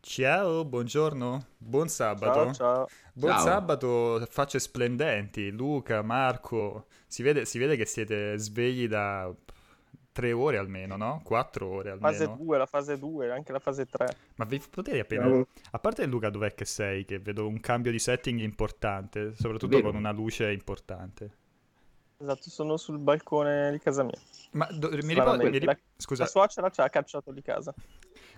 Ciao, buongiorno, buon sabato. Ciao, ciao. Buon Ciao. sabato, facce splendenti. Luca, Marco, si vede, si vede che siete svegli da tre ore almeno, no? Quattro ore Fase almeno. 2, la fase 2, anche la fase 3. Ma vi potete appena... Ciao. A parte Luca, dov'è che sei? Che vedo un cambio di setting importante, soprattutto Vero. con una luce importante. Esatto, sono sul balcone di casa mia. Ma do- mi ricordo... Mi ri- la- Scusa, La suocera ci ha cacciato di casa.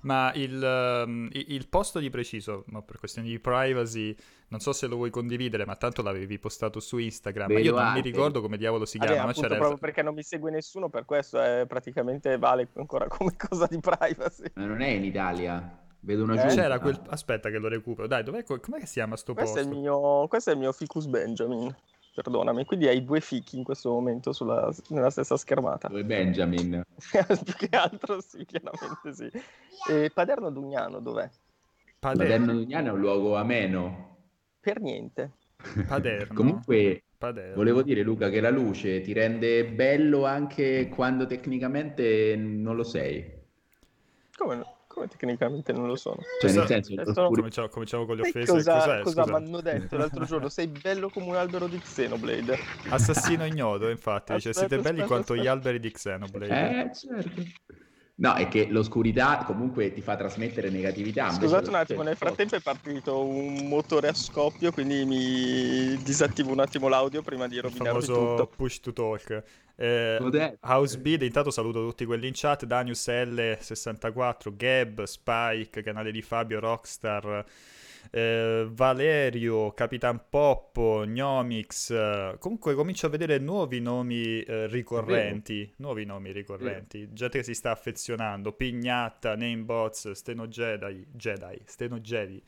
Ma il, ehm, il posto di preciso, ma per questioni di privacy, non so se lo vuoi condividere, ma tanto l'avevi postato su Instagram. Ma io non mi anche. ricordo come diavolo si Vabbè, chiama, ma appunto, c'era... proprio perché non mi segue nessuno, per questo è praticamente vale ancora come cosa di privacy. Ma non è in Italia. Vedo una Eh? giunta. C'era quel... Aspetta che lo recupero. Dai, dov'è... co- Com'è che si chiama sto Questo è, il posto? mio, questo è il mio ficus Benjamin, perdonami. Quindi hai due fichi in questo momento sulla- nella stessa schermata. Dove Benjamin? Più che altro sì, chiaramente sì. E Paderno Dugnano dov'è? Paderno. Paderno Dugnano è un luogo ameno. Per niente. Paderno. Comunque, Paderno. volevo dire, Luca, che la luce ti rende bello anche quando tecnicamente non lo sei. Come, come tecnicamente non lo sono? Cioè, nel senso, Adesso- l'oscurità- Cominciamo, cominciamo con le Sai offese. cosa, Cos'è? cosa Scusa. mi hanno detto l'altro giorno? Sei bello come un albero di Xenoblade. Assassino ignoto, infatti. Aspetta, siete belli aspetta, quanto gli aspetta. alberi di Xenoblade. Eh, certo. No, è che l'oscurità comunque ti fa trasmettere negatività. Scusate un attimo, nel frattempo è partito un motore a scoppio, quindi mi disattivo un attimo l'audio prima di Il rovinarvi famoso tutto. push to talk. Eh? House Beat, intanto saluto tutti quelli in chat, Danius L64, Gab, Spike, canale di Fabio, Rockstar, eh, Valerio, Capitan Poppo, Gnomix, eh, comunque comincio a vedere nuovi nomi eh, ricorrenti, nuovi nomi ricorrenti, gente che si sta affezionando, Pignatta, Namebots, Steno Jedi, Jedi, Steno Jedi,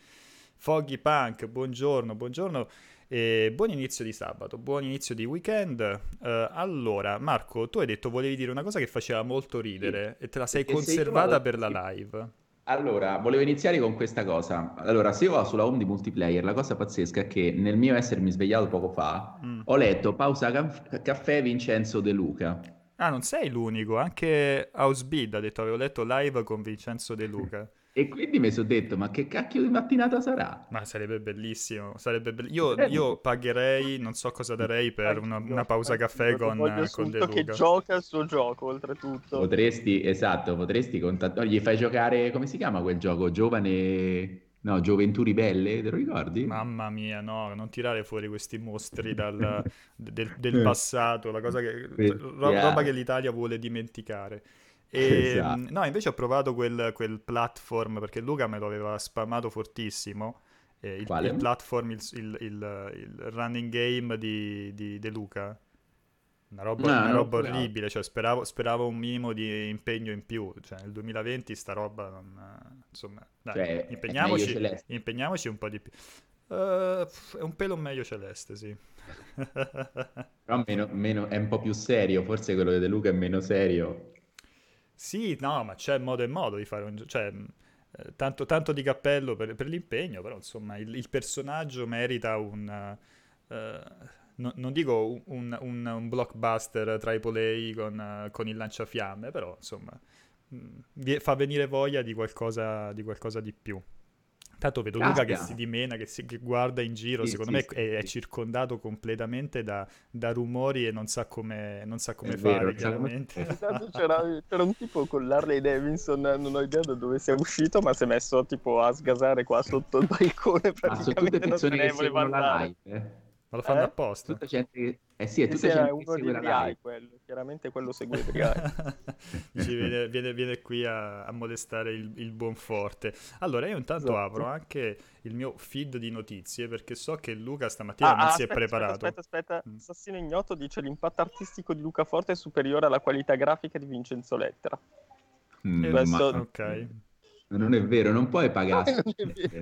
Foggy Punk, buongiorno, buongiorno. E buon inizio di sabato, buon inizio di weekend. Eh, allora, Marco, tu hai detto volevi dire una cosa che faceva molto ridere e te la sei Perché sei conservata tu- per la live. Allora, volevo iniziare con questa cosa. Allora, se io vado sulla home di multiplayer, la cosa pazzesca è che nel mio essermi svegliato poco fa, Mm. ho letto pausa caf- caffè Vincenzo De Luca. Ah, non sei l'unico, anche Housebid ha detto avevo letto live con Vincenzo De Luca. E quindi mi sono detto, ma che cacchio di mattinata sarà? Ma sarebbe bellissimo, sarebbe bell- io, Eh, io pagherei, non so cosa darei per una, una pausa caffè con, con De che Luca. gioca il suo gioco, oltretutto. Potresti, esatto, potresti contattare, gli fai giocare, come si chiama quel gioco? Giovane, no, Gioventù Ribelle, te lo ricordi? Mamma mia, no, non tirare fuori questi mostri dal, del, del passato, la cosa che, ro- Yeah. roba che l'Italia vuole dimenticare. E, Esatto. no, invece ho provato quel, quel platform perché Luca me lo aveva spammato fortissimo. eh, il, Quale? il platform, il, il- il- running game di, di De Luca. Una roba, No, una roba provato. orribile, cioè speravo, speravo un minimo di impegno in più. Cioè, nel 2020 sta roba non... Insomma, dai, Cioè, impegniamoci, impegniamoci un po' di più. Pff, è un pelo meglio celeste, sì. Però meno- meno- è un po' più serio, forse quello di De Luca è meno serio. Sì, no, ma c'è modo e modo di fare un gioco. Cioè, eh, tanto, tanto di cappello per, per l'impegno, però insomma il, il personaggio merita un... eh, no- non dico un, un- un blockbuster AAA con, con il lanciafiamme, però insomma mh, vi- fa venire voglia di qualcosa, di qualcosa di più. Tanto vedo Luca che si dimena, che, si- che guarda in giro, Sì, secondo sì, me sì, è, è circondato completamente da, da rumori e non sa come, non sa come È fare, vero, chiaramente. Intanto c'era, c'era un tipo con l'Harley Davidson, non ho idea da dove sia uscito, ma si è messo tipo a sgasare qua sotto il balcone. Sono tutte Praticamente non se persone ne che voleva seguono la live. eh. Ma lo fanno Eh? apposta. Tutta gente che... Eh sì, è tutta sì, gente che uno di segue la live. quello, chiaramente quello segue i Briai. Dici, viene, viene- viene qui a, a molestare il, il buon forte. Allora, io intanto Esatto. apro anche il mio feed di notizie perché so che Luca stamattina non si è aspetta, preparato. Aspetta, aspetta, aspetta. Mm. Assassino ignoto dice l'impatto artistico di Luca Forte è superiore alla qualità grafica di Vincenzo Lettera. Mm, questo- ma Ok. Non è vero, non puoi pagare. È.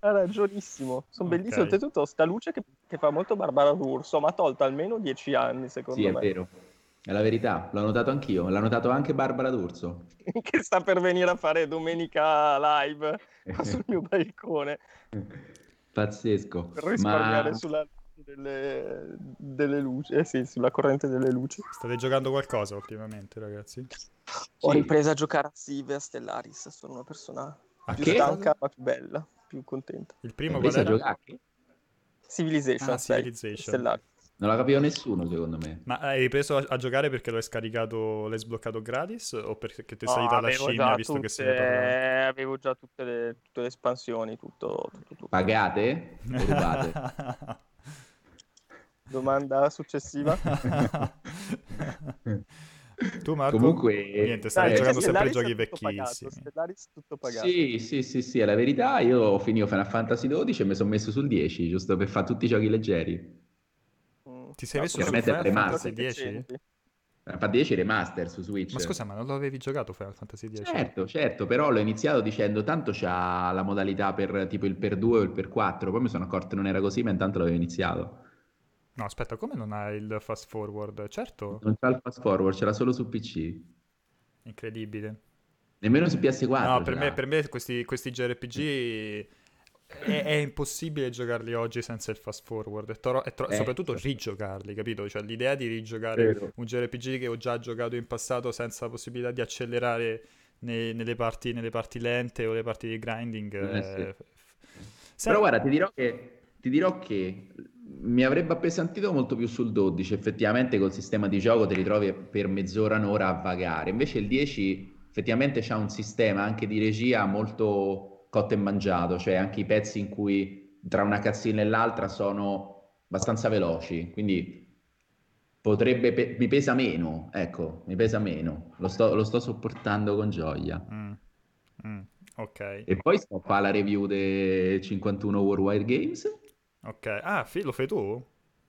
Ha ragionissimo, sono Ok. bellissimi. Oltretutto, sta luce che, che fa molto Barbara D'Urso, ma ha tolto almeno dieci anni, secondo Sì, è me. vero. È la verità, l'ho notato anch'io, l'ha notato anche Barbara D'Urso. che sta per venire a fare domenica live sul mio balcone Pazzesco. per risparmiare Ma sulla delle, delle luci, eh sì, sulla corrente delle luci. State giocando qualcosa ultimamente, ragazzi? Ho Sì. ripreso a giocare a Sive a Stellaris, sono una persona A più che? stanca ma più bella, più contenta. Il primo Hai qual preso a era? giocare? che? Civilization, Ah, sei, Civilization. Stellari. Non l'ha capito nessuno, secondo me. Ma hai ripreso a, a giocare perché lo hai scaricato, l'hai sbloccato gratis o perché ti è No, salita la avevo scimmia già visto che tutte- se ne? Avevo già tutte le, tutte le espansioni, tutto, tutto, tutto. Pagate o rubate? Domanda successiva. tu Marco? Comunque, Niente, stai eh, giocando sempre giochi vecchissimi. Stellaris tutto pagato. Sì, sì, sì, sì, è la verità. Io ho finito Final Fantasy XII e mi sono messo sul 10, giusto per fare tutti i giochi leggeri. Mm. Ti sei No, messo sono su Ovviamente Final Fantasy remaster. 10? decenti. Fa 10 remaster su Switch. Ma scusa, ma non lo avevi giocato Final Fantasy 10? Certo, certo, però l'ho iniziato dicendo tanto c'ha la modalità per tipo il per 2 o il per 4, poi mi sono accorto che non era così, ma intanto l'avevo iniziato. No, aspetta, come non ha il fast forward? Certo, Non c'ha il fast forward, c'era solo su PC. incredibile. Nemmeno su PS4. No, per ce me, l'ha. per me questi, questi JRPG è, è impossibile giocarli oggi senza il fast forward. È tro- è tro- Eh, soprattutto certo. rigiocarli, capito? Cioè l'idea di rigiocare Vero. un JRPG che ho già giocato in passato senza la possibilità di accelerare ne- nelle, parti, nelle parti lente o le parti di grinding. Eh, è- Sai- Però guarda, ti dirò che, ti dirò che mi avrebbe appesantito molto più sul 12, effettivamente col sistema di gioco ti ritrovi per mezz'ora, un'ora a vagare. Invece il 10 effettivamente c'ha un sistema anche di regia molto cotto e mangiato, cioè anche i pezzi in cui tra una cazzina e l'altra sono abbastanza veloci, quindi potrebbe, pe- mi pesa meno, ecco, mi pesa meno, lo sto, lo sto sopportando con gioia. Mm, mm, ok, E poi sto a fare la review dei 51 Worldwide Games. Ok. Ah, fi- lo fai tu?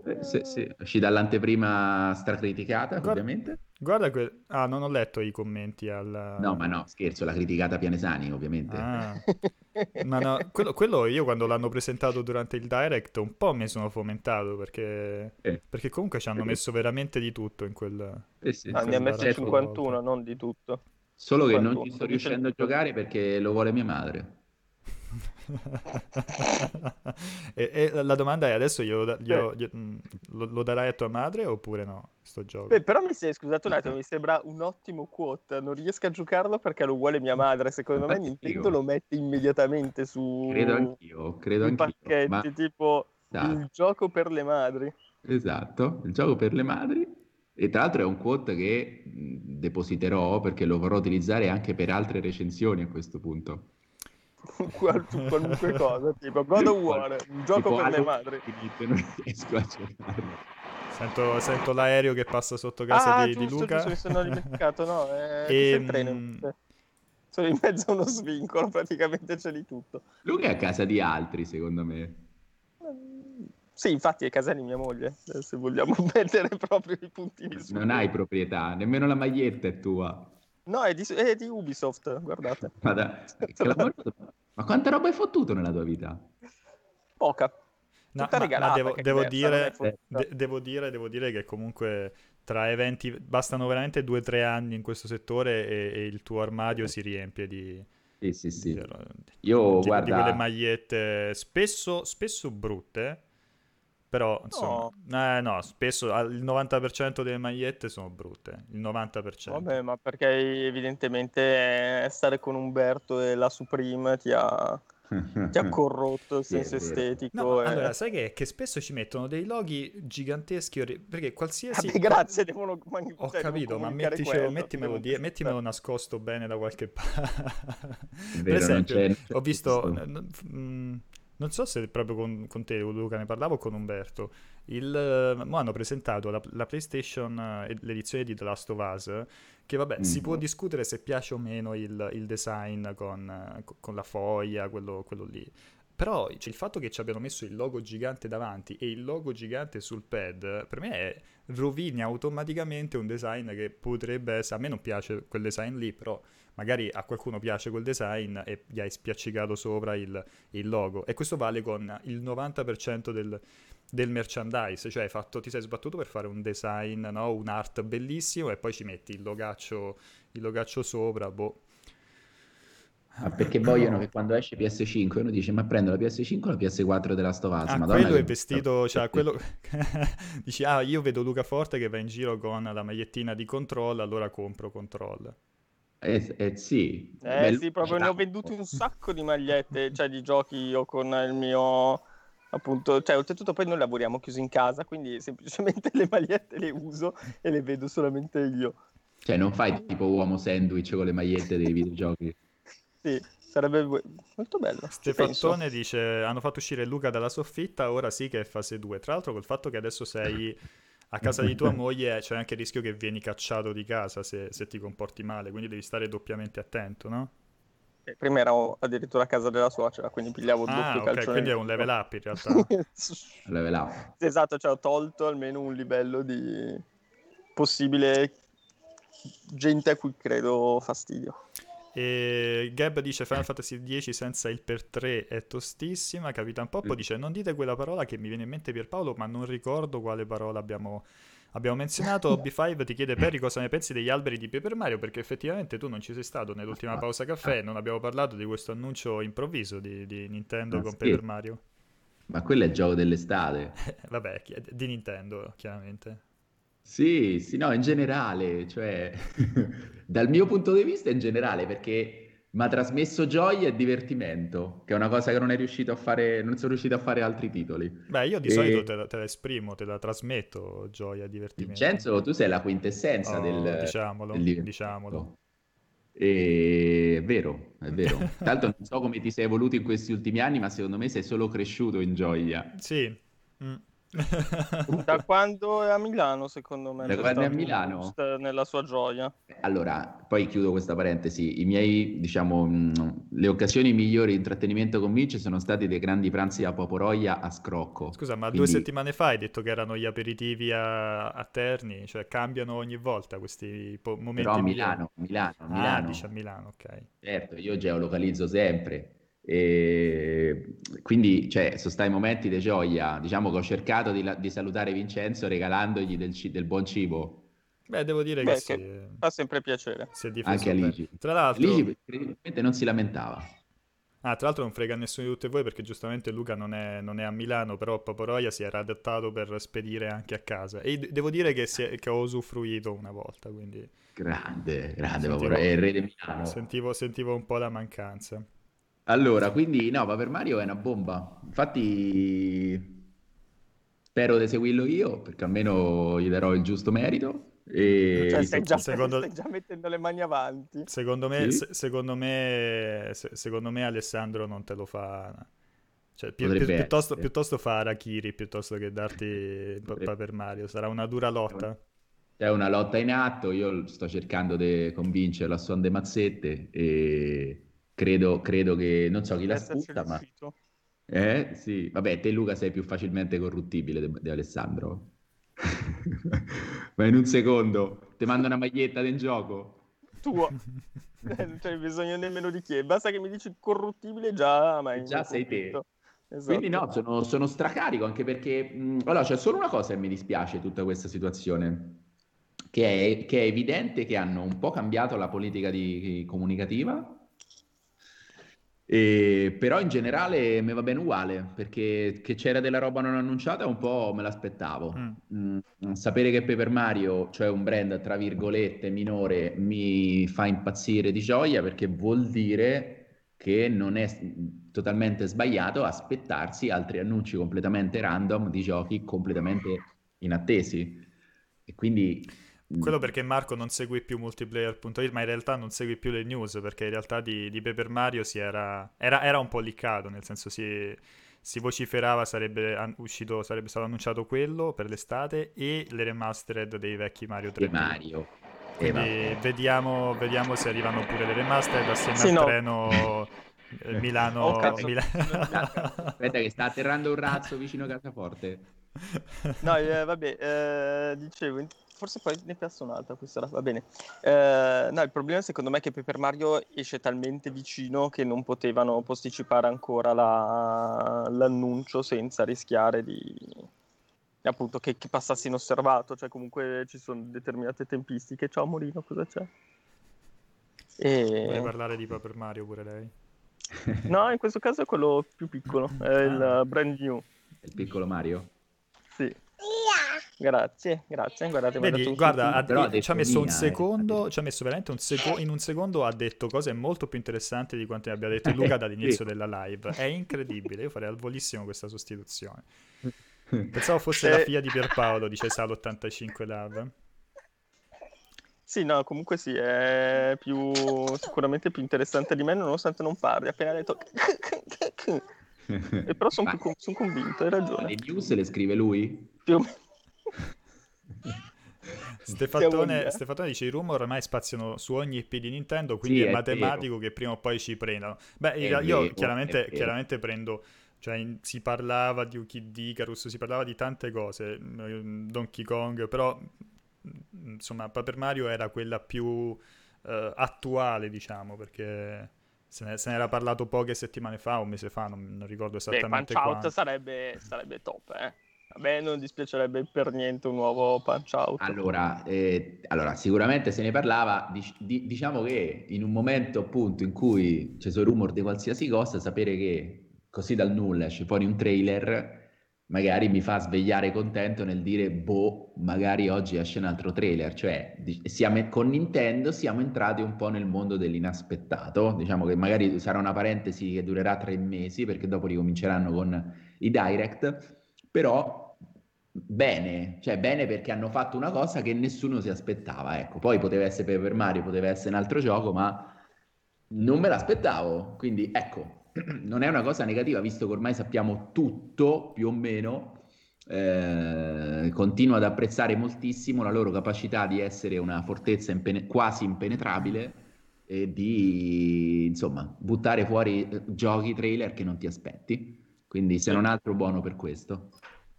Eh, sì, sì, uscì dall'anteprima stracriticata, Guarda- ovviamente. Guarda que- Ah, non ho letto i commenti al... No, ma no, scherzo, la criticata Pianesani, ovviamente. Ah. Ma no, quello, quello io quando l'hanno presentato durante il direct un po' mi sono fomentato perché, Eh, perché comunque ci hanno messo veramente di tutto in quel... eh sì. Ne ha messo Guarda, 51, non di tutto. Solo che non 51, ci sto riuscendo a giocare perché lo vuole mia madre. E, e la domanda è adesso glielo, glielo- gli- mm, lo, lo darai a tua madre oppure no, sto gioco? Beh, però mi sei, scusate un attimo, mi sembra un ottimo quote. Non riesco a giocarlo perché lo vuole mia madre. Secondo me Nintendo io- lo mette immediatamente su Credo anch'io, credo i anch'io. pacchetti, Ma tipo Esatto. il gioco per le madri. Esatto, il gioco per le madri. E tra l'altro è un quote che mh, depositerò perché lo vorrò utilizzare anche per altre recensioni a questo punto. Qualunque cosa, tipo God of War, un gioco Tipo per le madri. Non riesco a giocarlo. Sento, sento l'aereo che passa sotto casa Ah, di, di giusto, Luca. giusto, mi sono dimenticato, no, eh, E, il treno. mm, Sono in mezzo a uno svincolo, praticamente c'è di tutto. Luca è a casa di altri, secondo me. Sì, infatti è casa di mia moglie, eh, se vogliamo mettere proprio i puntini su. Non hai proprietà, nemmeno la maglietta è tua. No, è di, è di Ubisoft, guardate. Ma, da- ma quanta roba hai fottuto nella tua vita? Poca. No, ma- ma devo, devo diversa, dire, fottuta. de- devo dire, devo dire che comunque tra eventi bastano veramente due o tre anni in questo settore e, e il tuo armadio si riempie di, Sì, sì, sì. di- Io, di- di guarda, quelle magliette spesso, spesso brutte, però insomma, eh, no, spesso il 90% delle magliette sono brutte, il 90%. Vabbè, ma perché evidentemente eh, stare con Umberto e la Supreme ti ha, ti ha corrotto il senso estetico. No, e- allora, sai che, che spesso ci mettono dei loghi giganteschi, perché qualsiasi... Vabbè, grazie, devono, man- Ho cioè, devono capito, ma metticelo- mettimelo, die- mettimelo nascosto bene da qualche parte. per esempio, ho visto, questo. Non so se proprio con, con te Luca ne parlavo o con Umberto, il, eh, hanno presentato la, la PlayStation, eh, l'edizione di The Last of Us, che vabbè, si Mm. può discutere se piace o meno il, il design con, eh, co- con la foglia, quello, quello lì. Però c'è il fatto che ci abbiano messo il logo gigante davanti e il logo gigante sul pad, per me è, rovini automaticamente un design che potrebbe essere... A me non piace quel design lì, però magari a qualcuno piace quel design e gli hai spiaccicato sopra il, il logo. E questo vale con il 90% del, del merchandise, cioè fatto, ti sei sbattuto per fare un design, no? un art bellissimo e poi ci metti il logaccio, il logaccio sopra, boh. Ma perché vogliono che quando esce PS5 uno dice ma prendo la PS5 o la PS4 della Stovaz? Ah, Madonna quello che- è vestito, cioè quello... Dici, ah, io vedo Luca Forte che va in giro con la magliettina di Control, allora compro Control. Eh, eh, sì. Eh Beh, sì, proprio ne ho venduti un sacco di magliette, cioè di giochi io con il mio appunto, cioè oltretutto poi noi lavoriamo chiusi in casa, quindi semplicemente le magliette le uso e le vedo solamente io. Cioè non fai tipo uomo sandwich con le magliette dei videogiochi? Sì, sarebbe molto bello. Stefattone dice, hanno fatto uscire Luca dalla soffitta, ora sì che è fase 2. Tra l'altro col fatto che adesso sei a casa di tua moglie c'è anche il rischio che vieni cacciato di casa se, se ti comporti male, quindi devi stare doppiamente attento, no? prima ero addirittura a casa della suocera, quindi pigliavo il ah, doppio okay, quindi è un level up in realtà. level up. Esatto, cioè ho tolto almeno un livello di possibile gente a cui credo fastidio. E Gab dice Final Fantasy X senza il per 3 è tostissima. Capitan Poppo mm. dice non dite quella parola che mi viene in mente Pierpaolo, ma non ricordo quale parola abbiamo Abbiamo menzionato OB5 ti chiede Perry cosa ne pensi degli alberi di Paper Mario perché effettivamente tu non ci sei stato nell'ultima pausa caffè non abbiamo parlato di questo annuncio improvviso di, di Nintendo ah, con sì. Paper Mario. Ma quello è il gioco dell'estate. Vabbè, di Nintendo, chiaramente. Sì, sì, no, in generale, cioè, dal mio punto di vista in generale, perché mi ha trasmesso gioia e divertimento, che è una cosa che non è riuscito a fare, non sono riuscito a fare altri titoli. Beh, io di e... solito te la, te la, esprimo, te la trasmetto gioia e divertimento. Vincenzo, tu sei la quintessenza oh, del, diciamolo, del diciamolo. E... È vero, è vero. L'altro non so come ti sei evoluto in questi ultimi anni, ma secondo me sei solo cresciuto in gioia. Sì. Mm. Da quando è a Milano, secondo me. Da quando è a Milano? Nella sua gioia. Allora, poi chiudo questa parentesi. I miei, diciamo, mh, le occasioni migliori di intrattenimento con Vince sono stati dei grandi pranzi a Poporoia a Scrocco. Scusa, ma Quindi... due settimane fa hai detto che erano gli aperitivi a, a Terni, cioè cambiano ogni volta questi po- momenti. Però a Milano, Milano, Milano. Ah, dice a Milano, ok. Certo, io geolocalizzo sempre. E quindi cioè, sono stati momenti di gioia. Diciamo che ho cercato di, di salutare Vincenzo regalandogli del, del, buon cibo. Beh, devo dire Beh, che, che sì. fa sempre piacere. Anche a Ligi. Tra l'altro, Ligi probabilmente non si lamentava. Ah, tra l'altro non frega nessuno di tutti voi perché giustamente Luca non è, non è a Milano, però Paporoia si era adattato per spedire anche a casa. E devo dire che, è, che ho usufruito una volta, quindi... Grande, grande Paporoia, è il re di Milano. Sentivo, sentivo un po' la mancanza. Allora, quindi no, Paper Mario è una bomba. Infatti spero di seguirlo io, perché almeno gli darò il giusto merito. E... Cioè, stai già, secondo... stai già mettendo le mani avanti. Secondo me, sì? se, secondo, me, se, secondo me Alessandro non te lo fa. Cioè, pi- pi- piuttosto, piuttosto, fa Arakiri piuttosto che darti Paper Mario. Sarà una dura lotta. È una lotta in atto. Io sto cercando di convincerlo a suon de mazzette e Credo, credo che, non so chi la sputa, ma... Eh, sì. Vabbè, te Luca sei più facilmente corruttibile di, di Alessandro. ma in un secondo ti mando una maglietta del gioco. Tua. Eh, non c'hai bisogno nemmeno di chi. Basta che mi dici corruttibile già, ma già sei te. Esatto. Quindi no, sono, sono, stracarico anche perché... Mh, allora, c'è solo una cosa che mi dispiace tutta questa situazione, che è, che è evidente che hanno un po' cambiato la politica di, comunicativa e, però in generale mi va bene uguale perché che c'era della roba non annunciata un po' me l'aspettavo. Mm. Mm, sapere che Paper Mario, cioè un brand tra virgolette minore, mi fa impazzire di gioia perché vuol dire che non è totalmente sbagliato aspettarsi altri annunci completamente random di giochi completamente inattesi. E quindi quello mm. perché Marco non segui più multiplayer.it, ma in realtà non segui più le news, perché in realtà di, di Paper Mario si era, era, era, un po' liccato, nel senso si, si vociferava sarebbe, uscito, sarebbe stato annunciato quello per l'estate e le remastered dei vecchi Mario 3. Mario. Quindi vediamo, vediamo, se arrivano pure le remastered assieme sì, al no. treno eh, Milano... Oh, Mila... Aspetta che sta atterrando un razzo vicino a Casaforte. No, eh, vabbè, eh, dicevo, forse poi ne piazzo un'altra, questa va bene. Eh, no, il problema secondo me è che Paper Mario esce talmente vicino che non potevano posticipare ancora la, l'annuncio senza rischiare di appunto che, che, passasse inosservato, cioè comunque ci sono determinate tempistiche. Ciao Morino, cosa c'è? E... Vuoi parlare di Paper Mario pure lei? No, in questo caso è quello più piccolo, è il ah. brand new. Il piccolo Mario? Sì. Grazie, grazie. Guardate, Vedi, guarda, ha, ha ci ha messo un eh. secondo, eh. ci ha messo veramente un secondo, in un secondo ha detto cose molto più interessanti di quanto ne abbia detto Luca dall'inizio della live. È incredibile, io farei al volissimo questa sostituzione. Pensavo fosse eh... la figlia di Pierpaolo, dice Sal85 Love. Sì, no, comunque sì, è più, sicuramente più interessante di me, nonostante non parli. Appena detto... e però sono son convinto, hai ragione. Le news le scrive lui? Più o meno. Stefatone, Stefatone, dice i rumor ormai spaziano su ogni IP di Nintendo, quindi sì, è, è, matematico vero. che prima o poi ci prendano. Beh, io vero, chiaramente, chiaramente, prendo, cioè si parlava di Ukid Icarus, si parlava di tante cose, mm, Donkey Kong, però mm, insomma Paper Mario era quella più uh, attuale, diciamo, perché se ne, se ne, era parlato poche settimane fa, un mese fa, non, non ricordo esattamente Beh, Punch Out sarebbe, sarebbe top, eh. A me non dispiacerebbe per niente un nuovo Punch Out. Allora, eh, allora sicuramente se ne parlava, dic- di- diciamo che in un momento appunto in cui ci sono rumor di qualsiasi cosa, sapere che così dal nulla esce fuori un trailer magari mi fa svegliare contento nel dire boh, magari oggi esce un altro trailer, cioè siamo, con Nintendo siamo entrati un po' nel mondo dell'inaspettato, diciamo che magari sarà una parentesi che durerà tre mesi perché dopo ricominceranno con i direct, però bene, cioè bene perché hanno fatto una cosa che nessuno si aspettava, ecco, poi poteva essere Paper Mario, poteva essere un altro gioco, ma non me l'aspettavo, quindi ecco, non è una cosa negativa visto che ormai sappiamo tutto più o meno. Eh, continuo ad apprezzare moltissimo la loro capacità di essere una fortezza impene- quasi impenetrabile e di insomma buttare fuori eh, giochi trailer che non ti aspetti. Quindi se non altro buono per questo.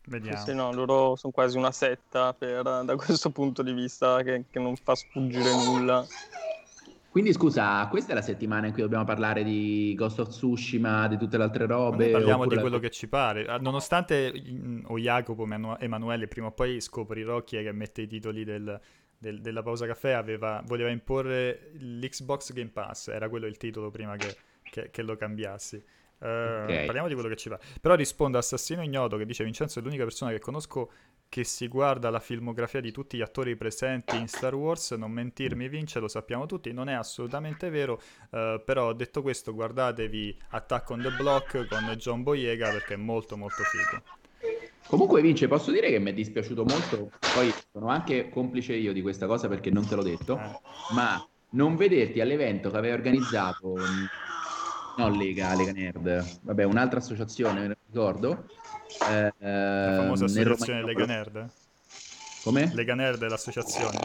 Vediamo. Sì, no, loro sono quasi una setta per, da questo punto di vista che, che, non fa sfuggire nulla. Quindi scusa, questa è la settimana in cui dobbiamo parlare di Ghost of Tsushima, di tutte le altre robe? Parliamo oppure... di quello che ci pare. Ah, nonostante o Jacopo o Emanuele prima o poi scoprirò chi è che mette i titoli del, del, della pausa caffè, aveva, voleva imporre l'Xbox Game Pass, era quello il titolo prima che, che, che lo cambiassi. Uh, okay. Parliamo di quello che ci va. Però rispondo a Assassino Ignoto che dice Vincenzo è l'unica persona che conosco che si guarda la filmografia di tutti gli attori presenti in Star Wars. Non mentirmi vince, lo sappiamo tutti. Non è assolutamente vero. Uh, però detto questo, guardatevi Attack on the Block con John Boyega perché è molto molto figo. Comunque Vince, posso dire che mi è dispiaciuto molto, poi sono anche complice io di questa cosa perché non te l'ho detto, eh. ma non vederti all'evento che avevi organizzato No, Lega, Lega Nerd. Vabbè, un'altra associazione, me ne ricordo. Eh, la famosa associazione Lega Nerd? Come? Lega Nerd è l'associazione?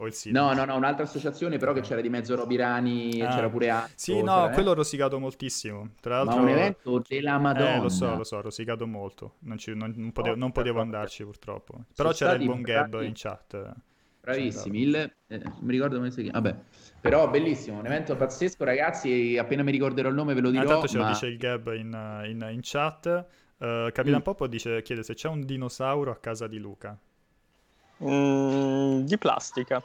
O il sito? No, no, no, un'altra associazione però che c'era di mezzo Robirani, ah. c'era pure Atto. Sì, no, quello ho rosicato moltissimo. Tra l'altro... Ma un evento della Madonna. Eh, lo so, lo so, ho rosicato molto. Non, ci, non, non, potevo, non potevo, andarci purtroppo. Però c'era il buon Gab in chat. Bravissimi, il... eh, mi ricordo come si chiama. Vabbè. Però bellissimo, un evento pazzesco, ragazzi. Appena mi ricorderò il nome ve lo dirò. Intanto ce ma... lo dice il Gab in, in, in chat. Uh, Capitan mm. Poppo dice, chiede se c'è un dinosauro a casa di Luca. Mm, di plastica.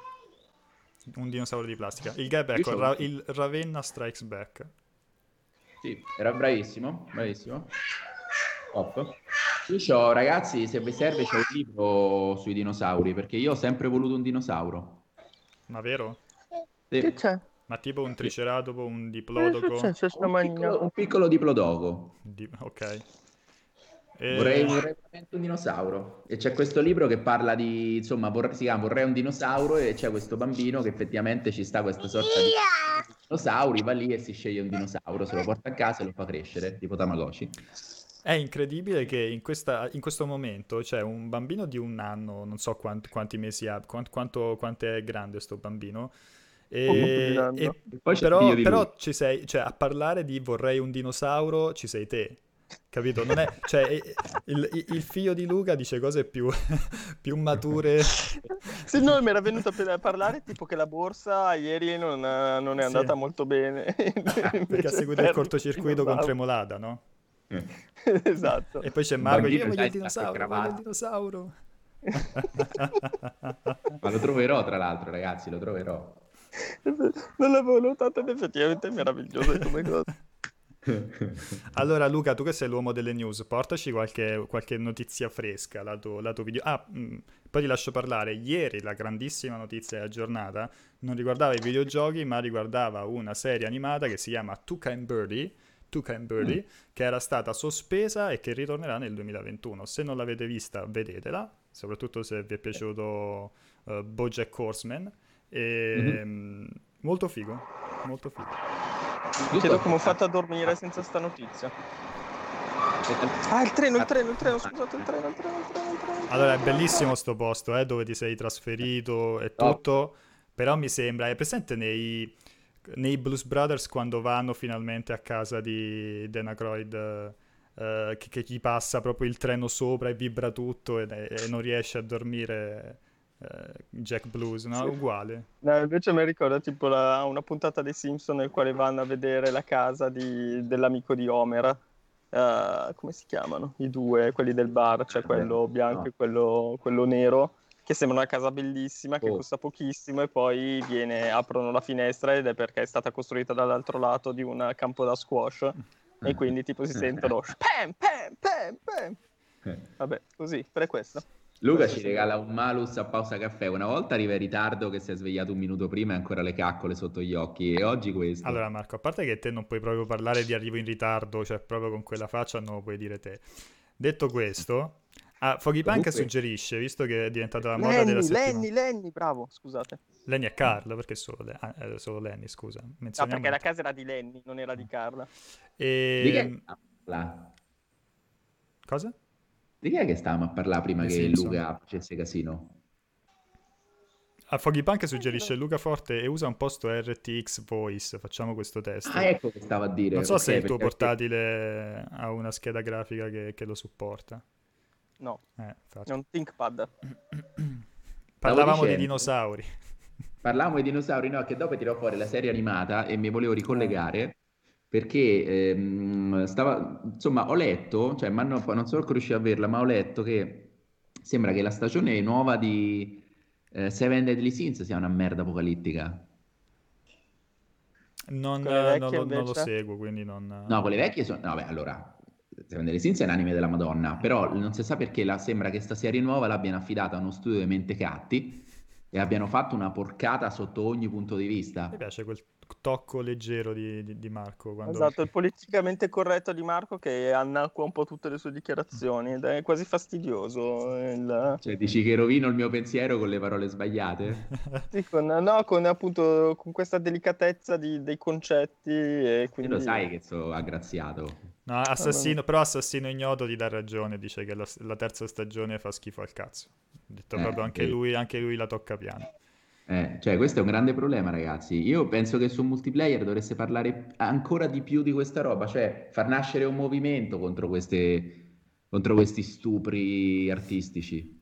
Un dinosauro di plastica. Il Gab, ecco, Ra- il Ravenna Strikes Back. Sì, era bravissimo, bravissimo. Top. Io ho, ragazzi, se vi serve, c'è un libro sui dinosauri, perché io ho sempre voluto un dinosauro. Ma vero? Sì. Che c'è? Ma tipo un triceratopo, un diplodoco? C'è, c'è un, piccolo, un piccolo diplodoco. Di... Ok. E... Vorrei, vorrei un dinosauro. E c'è questo libro che parla di, insomma, vorrei, si chiama Vorrei un dinosauro e c'è questo bambino che effettivamente ci sta questa sorta di dinosauri, va lì e si sceglie un dinosauro, se lo porta a casa e lo fa crescere, tipo Tamagotchi. È incredibile che in, questa, in, questo momento c'è un bambino di un anno, non so quanti, quanti mesi ha, quanto, quanto, quanto è grande questo bambino, e, e però, però ci sei, cioè, a parlare di vorrei un dinosauro ci sei te, capito? Non è, cioè, il, il, figlio di Luca dice cose più, più mature. Se no, mi era venuto a parlare tipo che la borsa ieri non, non è andata sì. molto bene. Perché ha seguito il cortocircuito con Tremolada, no? esatto. E poi c'è Marco, io voglio il dinosauro, voglio il dinosauro. Ma lo troverò, tra l'altro, ragazzi, lo troverò. Non l'avevo notato ed effettivamente è meraviglioso come cosa. allora Luca, tu che sei l'uomo delle news, portaci qualche, qualche notizia fresca, lato, lato video. Ah, mh, mm, poi ti lascio parlare. Ieri la grandissima notizia della giornata non riguardava i videogiochi, ma riguardava una serie animata che si chiama Tuca and Birdie, And Birdie mm. che era stata sospesa e che ritornerà nel 2021. Se non l'avete vista, vedetela, soprattutto se vi è piaciuto uh, Bojack Horseman. E, mm-hmm. Molto figo, molto figo. Mi chiedo come ho fatto a dormire senza sta notizia. Ah, il treno, il treno, il treno, scusate, il treno, il treno, il treno, il treno. Allora, è bellissimo sto posto, eh, dove ti sei trasferito e tutto, però mi sembra, è presente nei, nei Blues Brothers quando vanno finalmente a casa di Dan Aykroyd... Uh, che, che, gli passa proprio il treno sopra e vibra tutto e, e non riesce a dormire uh, Jack Blues, no? Sì. Uguale. No, invece mi ricorda tipo la, una puntata dei Simpson nel quale vanno a vedere la casa di, dell'amico di Homer uh, come si chiamano? I due, quelli del bar, cioè quello bianco no. e quello, quello, nero, che sembra una casa bellissima, che oh. costa pochissimo e poi viene, aprono la finestra ed è perché è stata costruita dall'altro lato di un campo da squash e quindi tipo si sentono pam, pam, pam, pam. Eh. Vabbè, così, per questo. Luca ci regala un malus a pausa caffè. Una volta arriva in ritardo che si è svegliato un minuto prima e ancora le caccole sotto gli occhi. E oggi questo. Allora, Marco, a parte che te non puoi proprio parlare di arrivo in ritardo, cioè proprio con quella faccia non lo puoi dire te. Detto questo, ah, Foggy Punk suggerisce, visto che è diventata la moda Lenny, della settimana. Lenny, Lenny, bravo, scusate. Lenny e Carl, perché solo, Le- ah, eh, solo Lenny, scusa. No, perché la casa era di Lenny, non era di Carla. E... Di che? Ah, Cosa? Di chi è che stavamo a parlare prima che Simpson. Luca facesse casino? A Foggy Punk suggerisce Luca Forte e usa un posto RTX Voice. Facciamo questo test. Ah, ecco che stavo a dire. Non so okay, se il tuo portatile ha una scheda grafica che, che lo supporta. No, eh, è un ThinkPad. Parlavamo di dinosauri. Parlavamo di dinosauri, no, che dopo tirò fuori la serie animata e mi volevo ricollegare perché ehm, stava, insomma, ho letto, cioè, ma non, non sono riuscito a averla, ma ho letto che sembra che la stagione nuova di eh, Seven Deadly Sins sia una merda apocalittica. Non, non, non, non, lo seguo, quindi non... No, quelle vecchie sono... No, beh, allora, Seven Deadly Sins è l'anime della Madonna, però non si sa perché la, sembra che sta serie nuova l'abbiano affidata a uno studio di mentecatti e abbiano fatto una porcata sotto ogni punto di vista. Mi piace quel tocco leggero di, di, di Marco. Quando... Esatto, il politicamente corretto di Marco che annacqua un po' tutte le sue dichiarazioni ed è quasi fastidioso. Il... Cioè, dici che rovino il mio pensiero con le parole sbagliate? sì, con, no, con appunto con questa delicatezza di, dei concetti e quindi... E lo sai che sono aggraziato. No, assassino, però Assassino Ignoto ti dà ragione, dice che la, la terza stagione fa schifo al cazzo. Ha detto eh, proprio anche, sì. lui, anche lui la tocca piano. Eh, cioè, questo è un grande problema, ragazzi. Io penso che su multiplayer dovreste parlare ancora di più di questa roba, cioè far nascere un movimento contro, queste, contro questi stupri artistici.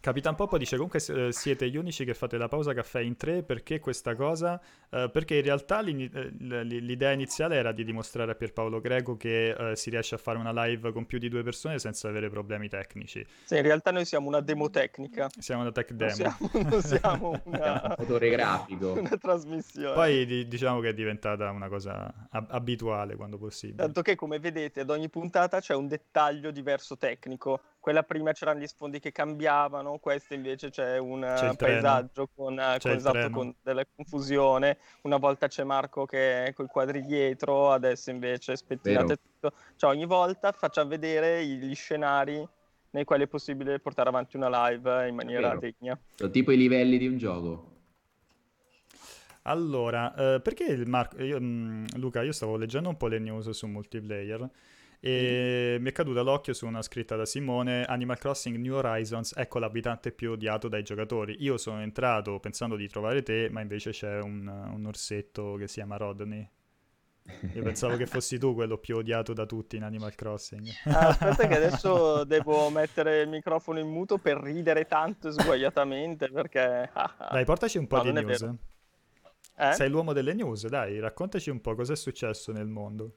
Capitan Poppo dice comunque eh, siete gli unici che fate la pausa caffè in tre perché questa cosa? Uh, perché in realtà eh, l'idea iniziale era di dimostrare a Pierpaolo Greco che uh, si riesce a fare una live con più di due persone senza avere problemi tecnici. Sì, in realtà noi siamo una demo tecnica. Siamo una tech demo. Non siamo, non siamo una... un motore grafico. Una trasmissione. Poi di, diciamo che è diventata una cosa ab- abituale quando possibile. Tanto che come vedete ad ogni puntata c'è un dettaglio diverso tecnico quella prima c'erano gli sfondi che cambiavano, questa invece c'è un c'è paesaggio con, con, esatto, con, della confusione, una volta c'è Marco che è con i quadri dietro, adesso invece spettinate tutto, cioè ogni volta facciamo vedere gli scenari nei quali è possibile portare avanti una live in maniera degna. Sono tipo i livelli di un gioco. Allora, eh, perché il Mar- io, mh, mm, Luca, io stavo leggendo un po' le news su multiplayer e mi è caduta l'occhio su una scritta da Simone Animal Crossing New Horizons ecco l'abitante più odiato dai giocatori io sono entrato pensando di trovare te ma invece c'è un, un orsetto che si chiama Rodney io pensavo che fossi tu quello più odiato da tutti in Animal Crossing. Ah, aspetta che adesso devo mettere il microfono in muto per ridere tanto sguaiatamente perché... dai, portaci un po' no, di news. Eh? Sei l'uomo delle news, dai, raccontaci un po' cosa è successo nel mondo.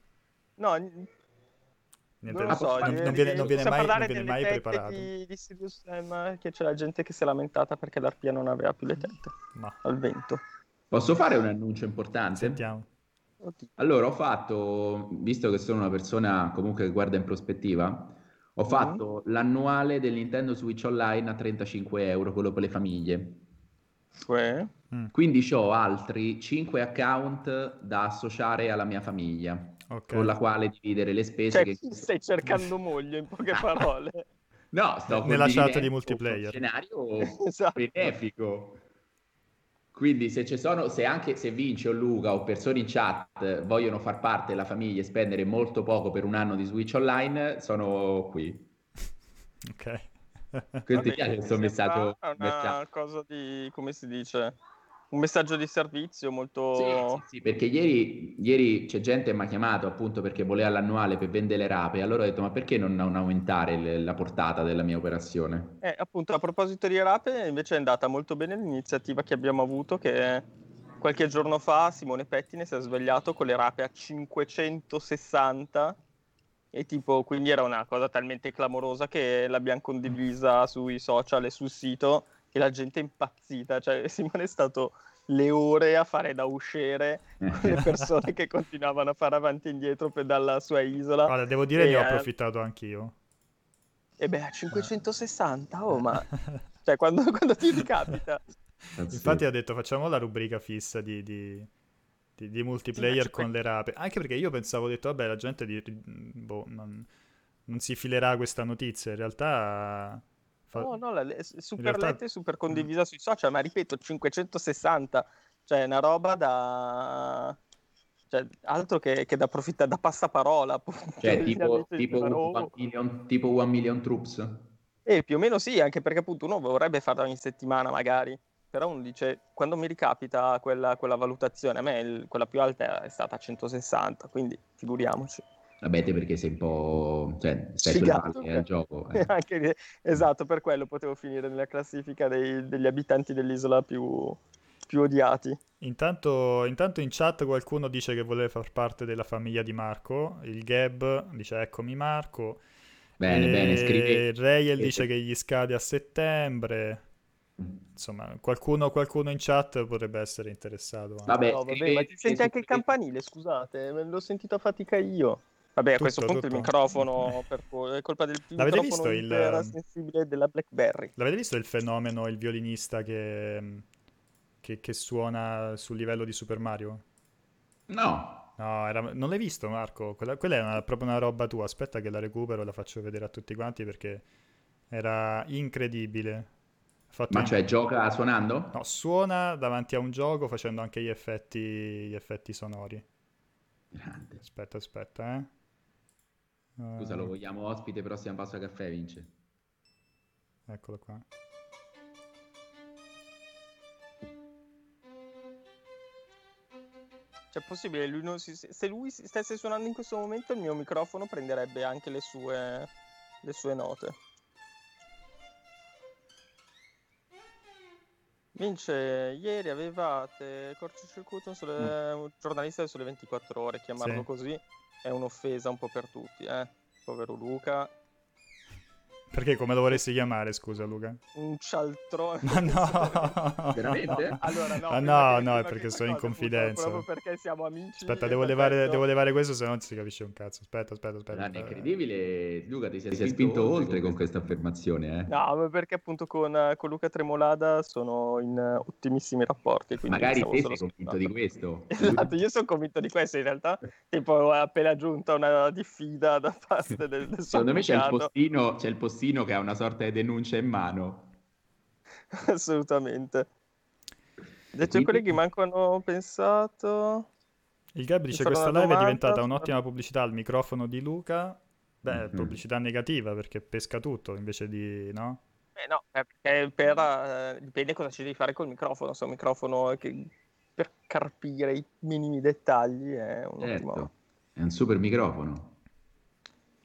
No, Niente, non, so, non, non, viene, non viene mai, non viene mai preparato. Di, di Sirius Sam che c'è la gente che si è lamentata perché l'arpia non aveva più le tette Ma. al vento. Posso fare un annuncio importante? Sentiamo. Allora, ho fatto, visto che sono una persona comunque che guarda in prospettiva, ho Mhm. fatto l'annuale del Nintendo Switch Online a 35 euro, quello per le famiglie. Cioè, Mm, Quindi ho altri 5 account da associare alla mia famiglia, ok. con la quale dividere le spese. cioè, che- stai cercando moglie in poche parole. No, sto Nella chat di multiplayer. scenario Esatto. benefico. Quindi se ci sono, se anche se Vince o Luca o persone in chat vogliono far parte della famiglia e spendere molto poco per un anno di Switch Online, sono qui. Ok. Quindi Vabbè, piace questo messaggio? Una messaggio? cosa di, come si dice? Un messaggio di servizio molto... Sì, sì, sì, perché ieri, ieri c'è gente che mi ha chiamato appunto perché voleva l'annuale per vendere le rape, allora ho detto ma perché non, non aumentare le- la portata della mia operazione? Eh, appunto, a proposito di rape, invece è andata molto bene l'iniziativa che abbiamo avuto, che qualche giorno fa Simone Pettine si è svegliato con le rape a 560 e tipo, quindi era una cosa talmente clamorosa che l'abbiamo condivisa sui social e sul sito e la gente è impazzita, cioè Simone è stato le ore a fare da uscire con le persone che continuavano a fare avanti e indietro per dalla sua isola. Guarda, devo dire E, ne ho eh, approfittato anch'io. E beh, a 560, oh ma... Cioè, quando, quando ti ricapita? Infatti ha detto facciamo la rubrica fissa di, di- di- di multiplayer Sì, con le rape. Anche perché io pensavo, ho detto, vabbè, la gente di- boh, non, non si filerà questa notizia. In realtà... fa- No, no, la, super realtà- letta e super condivisa sui social, ma ripeto, 560, cioè una roba da... Cioè, altro che, che da approfittare, da passaparola. Cioè tipo, tipo, one "Oh". million, tipo One Million Troops? Eh, più o meno sì, anche perché appunto uno vorrebbe farla ogni settimana magari, però uno dice, quando mi ricapita quella, quella valutazione, a me il- quella più alta è stata 160, quindi figuriamoci. Vabbè, te perché sei un po'... cioè, stai ok. al gioco. eh. Anche esatto, per quello potevo finire nella classifica dei- degli abitanti dell'isola più, più odiati. Intanto, intanto in chat qualcuno dice che vuole far parte della famiglia di Marco. Il Gab dice eccomi Marco. Bene, E bene, scrivi. Rayel dice che gli scade a settembre. Insomma, qualcuno, qualcuno in chat potrebbe essere interessato. anche. Vabbè, No, vabbè, ma scrivete ti senti su- anche il campanile, scusate, me l'ho sentito a fatica io. Vabbè, a Tutto, questo punto tutto. il microfono, per, è colpa del L'avete microfono visto il- ipersensibile della BlackBerry. L'avete visto il fenomeno, il violinista che, che, che suona sul livello di Super Mario? No, No, era- non l'hai visto Marco? Quella, quella è una- proprio una roba tua. Aspetta che la recupero e la faccio vedere a tutti quanti perché era incredibile. Fatto ma in- cioè gioca suonando? No, suona davanti a un gioco facendo anche gli effetti, gli effetti sonori. Grande. Aspetta, aspetta, eh. Scusa, Eh, lo vogliamo ospite prossimo passo a caffè, Vince. Eccolo qua. Cioè, è possibile, lui non si- se lui stesse suonando in questo momento, il mio microfono prenderebbe anche le sue, le sue note. Vince, ieri avevate cortocircuito un, sole- un giornalista Sole 24 Ore, chiamarlo Sì. così è un'offesa un po' per tutti, eh. Povero Luca, Perché come lo vorresti chiamare, scusa Luca? un cialtrone. Ma no! Veramente? Allora, no, Ah, no, no, è perché sono in confidenza. Proprio perché siamo amici. Aspetta, devo levare, devo levare questo, se no non si capisce un cazzo. Aspetta, aspetta, aspetta. È incredibile, Luca, ti sei, spinto oltre con questa affermazione, eh? No, ma perché appunto con, con Luca Tremolada sono in ottimissimi rapporti. quindi Magari te sei convinto di questo. Esatto, io sono convinto di questo. In realtà, tipo, è appena giunta una diffida da parte del, del suo Secondo me c'è il, postino, c'è il postino che ha una sorta di denuncia in mano. Assolutamente. Detto Quindi- i colleghi, manco hanno pensato. Il Gab dice questa live è domanda, diventata aspetta. un'ottima pubblicità al microfono di Luca. Beh, Mhm. pubblicità negativa perché pesca tutto invece di... no? Eh no, eh, perché per, eh, dipende cosa ci devi fare col microfono. Se è un microfono che per carpire i minimi dettagli è un ottimo. Certo, è un super microfono.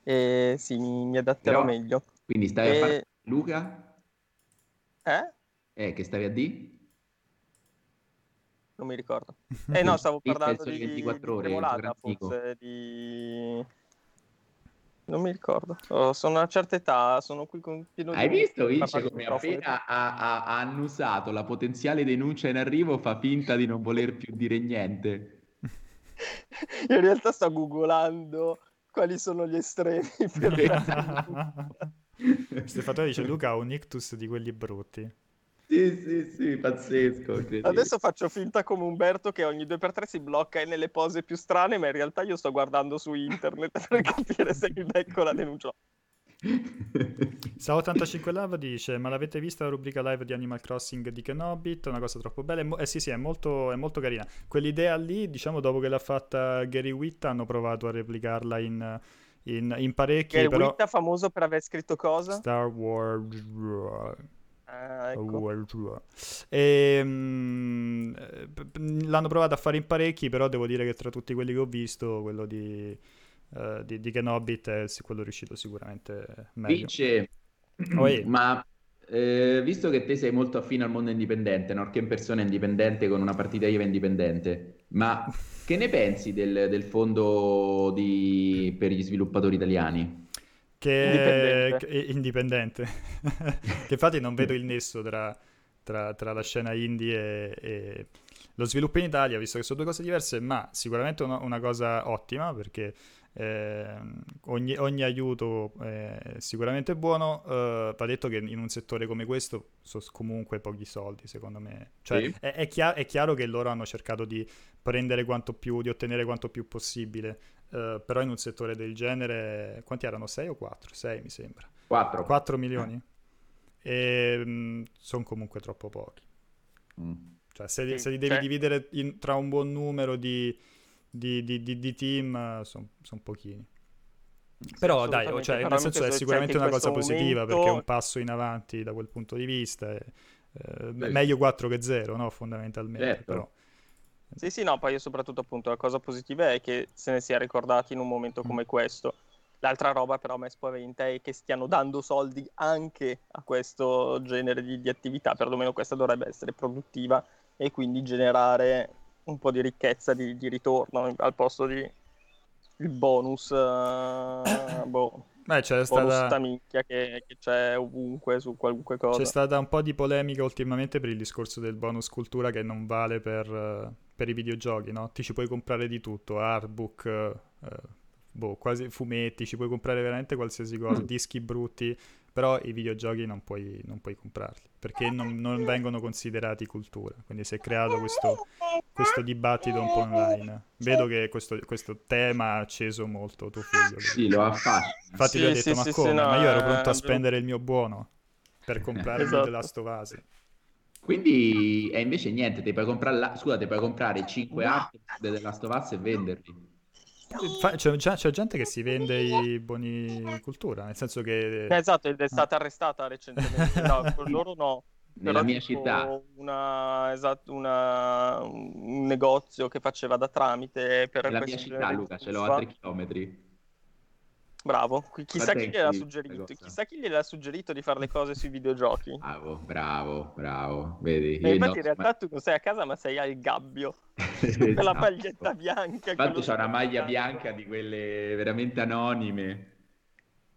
E sì, mi, mi adatterò Però- meglio. Quindi stai a E- fare Luca? Eh? Eh, che stavi a D? Non mi ricordo. Eh no, stavo parlando di, 24 di ore, grafico. forse di... Non mi ricordo. Oh, sono a una certa età, sono qui con pieno Hai di... visto, Vince, parlare come appena ha, ha- ha annusato la potenziale denuncia in arrivo fa finta di non voler più dire niente. In realtà sto googolando quali sono gli estremi per Stefatore dice Luca ha un ictus di quelli brutti. Sì, sì, sì, pazzesco. Adesso faccio finta come Umberto che ogni 2x3 si blocca nelle pose più strane, ma in realtà io sto guardando su internet per capire se il becco la denuncia. Sa85 Love dice: Ma l'avete vista la rubrica live di Animal Crossing di Kenobit? Una cosa troppo bella. Mo- eh sì, sì, è molto, è molto carina. Quell'idea lì, diciamo, dopo che l'ha fatta Gary Witt, hanno provato a replicarla in, in, in parecchi. Che è però... Witt famoso per aver scritto cosa? Star Wars. Ah, ecco. E, mm, l'hanno provato a fare in parecchi, però devo dire che tra tutti quelli che ho visto, quello di, uh, di, di Kenobit è quello riuscito sicuramente meglio. Vince, Oh, eh. ma eh, visto che te sei molto affine al mondo indipendente, no? che in persona indipendente con una partita IVA indipendente, ma che ne pensi del, del fondo di- per gli sviluppatori italiani? che Indipendente. che- indipendente. che infatti non vedo il nesso tra, tra- tra la scena indie e, e lo sviluppo in Italia, visto che sono due cose diverse, ma sicuramente una, una cosa ottima perché ehm, ogni, ogni aiuto è sicuramente buono. eh, va detto che in un settore come questo sono comunque pochi soldi, secondo me. Cioè, Sì. è, è chia- è chiaro che loro hanno cercato di prendere quanto più, di ottenere quanto più possibile. eh, però in un settore del genere, quanti erano? 6 o 4? 6 mi sembra. 4. 4 milioni? E sono comunque troppo pochi. Mm. Cioè, se, li- Sì, se li devi cioè- dividere in- tra un buon numero di, di- di- di- di team, sono pochini. Però dai, assolutamente. cioè, Però nel senso è sicuramente una cosa questo positiva momento- perché è un passo in avanti da quel punto di vista. e, eh, Sì. meglio 4 che 0, no? Fondamentalmente. Certo. Però. Sì, sì, no, poi soprattutto appunto la cosa positiva è che se ne sia ricordati in un momento Mm. come questo. L'altra roba però a me spaventa è che stiano dando soldi anche a questo genere di, di attività, perlomeno questa dovrebbe essere produttiva e quindi generare un po' di ricchezza di, di ritorno al posto di il bonus, eh, boh, Beh, c'è stata... sta minchia che, che c'è ovunque su qualunque cosa. C'è stata un po' di polemica ultimamente per il discorso del bonus cultura che non vale per, eh, per i videogiochi, no? Ti ci puoi comprare di tutto, artbook, eh, boh, quasi fumetti, ci puoi comprare veramente qualsiasi cosa, dischi brutti, però i videogiochi non puoi, non puoi comprarli, perché non, non vengono considerati cultura. Quindi si è creato questo, questo dibattito un po' online. Vedo che questo, questo tema ha acceso molto tuo figlio. Sì, lo affascina. Infatti Sì, ha sì, detto, ma sì, come? sì, no, ma io ero è- pronto a spendere il mio buono per comprare Esatto. The Last of Us. Quindi, e invece niente, ti puoi comprare, la... Scusa, ti puoi comprare 5 No. art The Last of Us e venderli. Fa- C'è, già- c'è gente che si vende i buoni cultura, nel senso che... Eh, Esatto, ed è stata arrestata recentemente. No, con loro no. Nella mia città. Una, esatto, una- un negozio che faceva da tramite per Nella mia città, Luca, ce l'ho a 3 chilometri. Bravo, Chi- chissà chi chissà chi gliel'ha suggerito di fare le cose sui videogiochi. Bravo, bravo, bravo. Vedi, E io infatti in indosso- realtà tu non sei a casa ma sei al gabbio, Esatto. con la maglietta bianca. Infatti c'ho una maglia bianca di quelle veramente anonime.